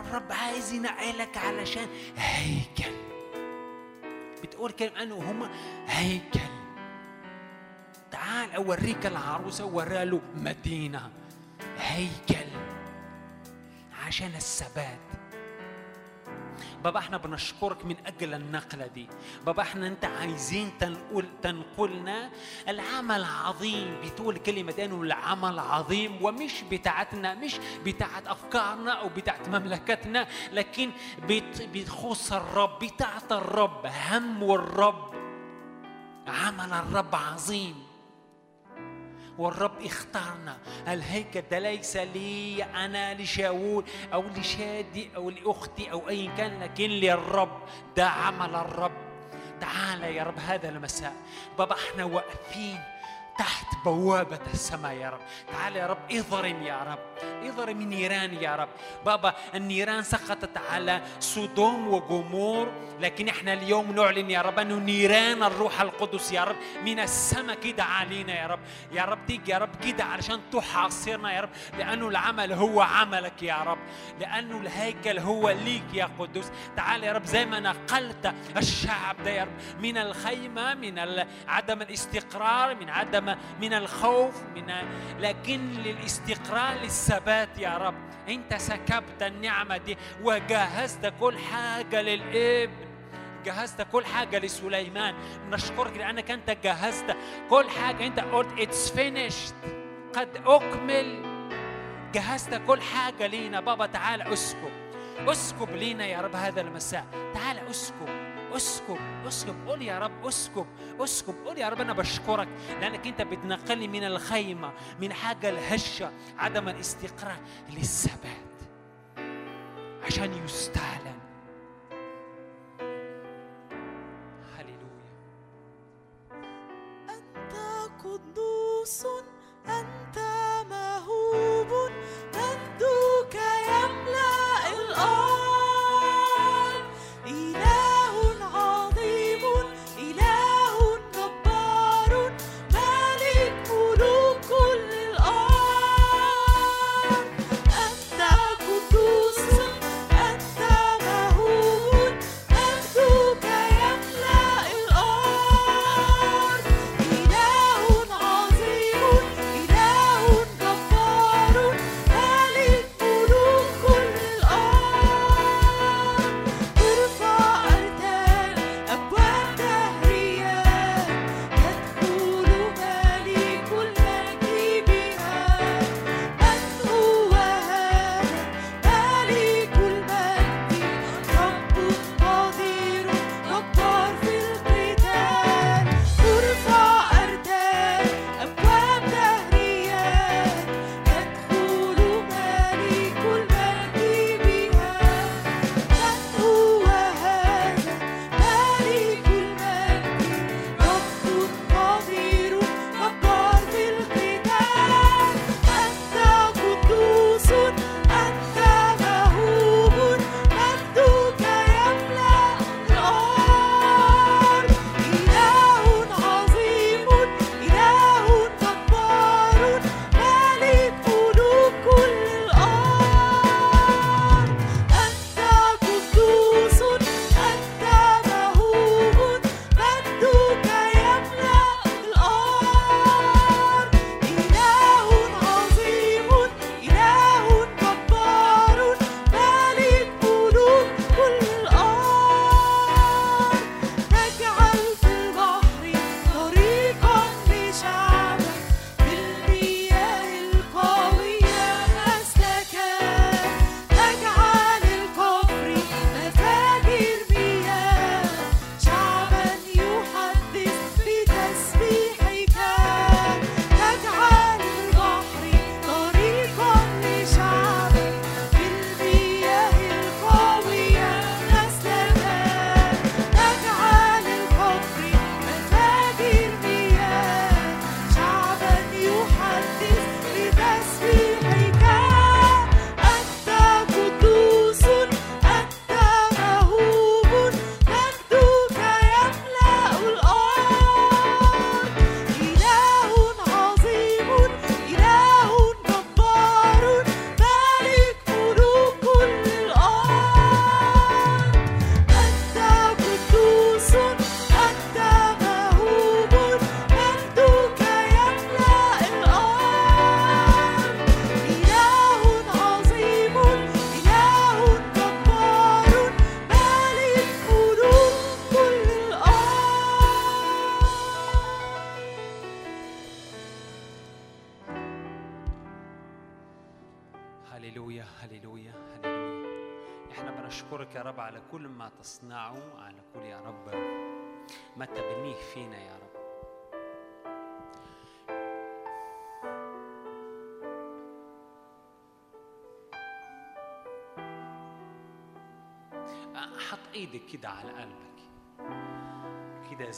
الرب عايز ينقلك علشان هيكل. بتقول كلمة أنه هما هيكل. تعال أوريك العروسة وراله مدينة. هيكل. عشان الثبات بابا إحنا بنشكرك من أجل النقلة دي. بابا إحنا انت عايزين تنقل تنقلنا. العمل عظيم بتقول كلمه دي انه العمل عظيم ومش بتاعتنا مش بتاعت أفكارنا أو بتاعت مملكتنا لكن بت- بتخص الرب بتاعت الرب هم الرب عمل الرب عظيم. والرب اختارنا. الهيكل ده ليس لي أنا لشاول أو لشادي أو لأختي أو ايا كان لكن للرب. ده عمل الرب. تعال يا رب هذا المساء. بابا إحنا واقفين تحت بوابة السماء يا رب. تعال يا رب اضرم يا رب. اضرم النيران يا رب. بابا النيران سقطت على سودوم وجمور لكن إحنا اليوم نعلن يا رب أنه نيران الروح القدس يا رب. من السماء كده علينا يا رب. يا رب تيجي يا رب كده علشان تحاصرنا يا رب. لأنه العمل هو عملك يا رب. لأنه الهيكل هو ليك يا قدوس. تعال يا رب زي ما نقلت الشعب ده يا رب. من الخيمة من عدم الاستقرار من عدم من الخوف من لكن للاستقرار للثبات يا رب. أنت سكبت النعمة دي وجهزت كل حاجة للإبن جهزت كل حاجة لسليمان. نشكرك لأنك أنت جهزت كل حاجة. أنت قلت it's finished. قد أكمل. جهزت كل حاجة لينا. بابا تعال أسكب. أسكب لينا يا رب هذا المساء. تعال أسكب. اسكب اسكب قول يا رب اسكب اسكب قول يا رب أنا بشكرك لأنك أنت بتنقلني من الخيمة من حاجة الهشة عدم الاستقرار للثبات عشان يستعلن هللويا. أنت قدوس أنت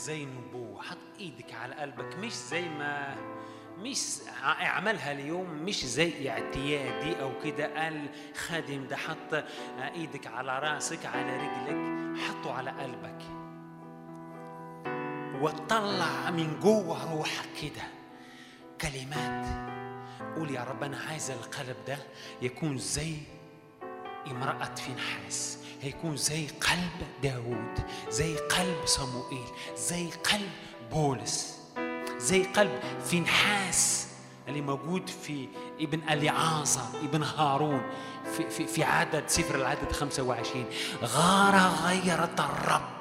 زي نبوة حط إيدك على قلبك. مش زي ما مش اعملها اليوم مش زي اعتيادي أو كده. قال خادم ده حط إيدك على رأسك على رجلك. حطه على قلبك. وطلع من جوه روحك كده كلمات. قول يا رب أنا عايز القلب ده يكون زي امرأة فينحاس هيكون زي قلب داود زي قلب صموئيل زي قلب بولس زي قلب فينحاس اللي موجود في ابن اليعازر ابن هارون في, في, في عدد سفر العدد 25 غار غيرة الرب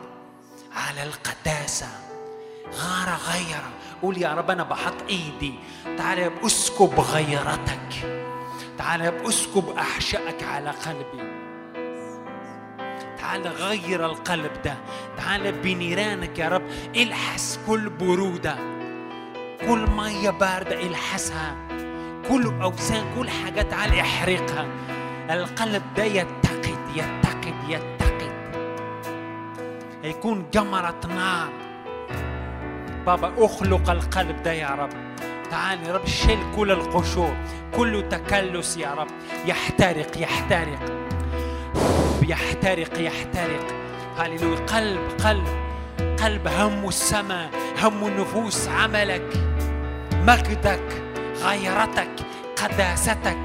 على القداسة. غار غيرة قول يا رب أنا بحط إيدي. تعالى بأسكب غيرتك. تعالى بأسكب أحشائك على قلبي. تعال غير القلب ده. تعال بنيرانك يا رب الحس كل برودة كل مية باردة الحسها كل أوزان كل حاجة تعال احرقها. القلب ده يتقد يتقد يتقد. هيكون جمرة نار. بابا أخلق القلب ده يا رب. تعال يا رب شيل كل القشور كل تكلس يا رب. يحترق يحترق. يحترق يحترق. هللويا قلب قلب قلب هم السماء هم النفوس عملك مجدك غيرتك قداستك.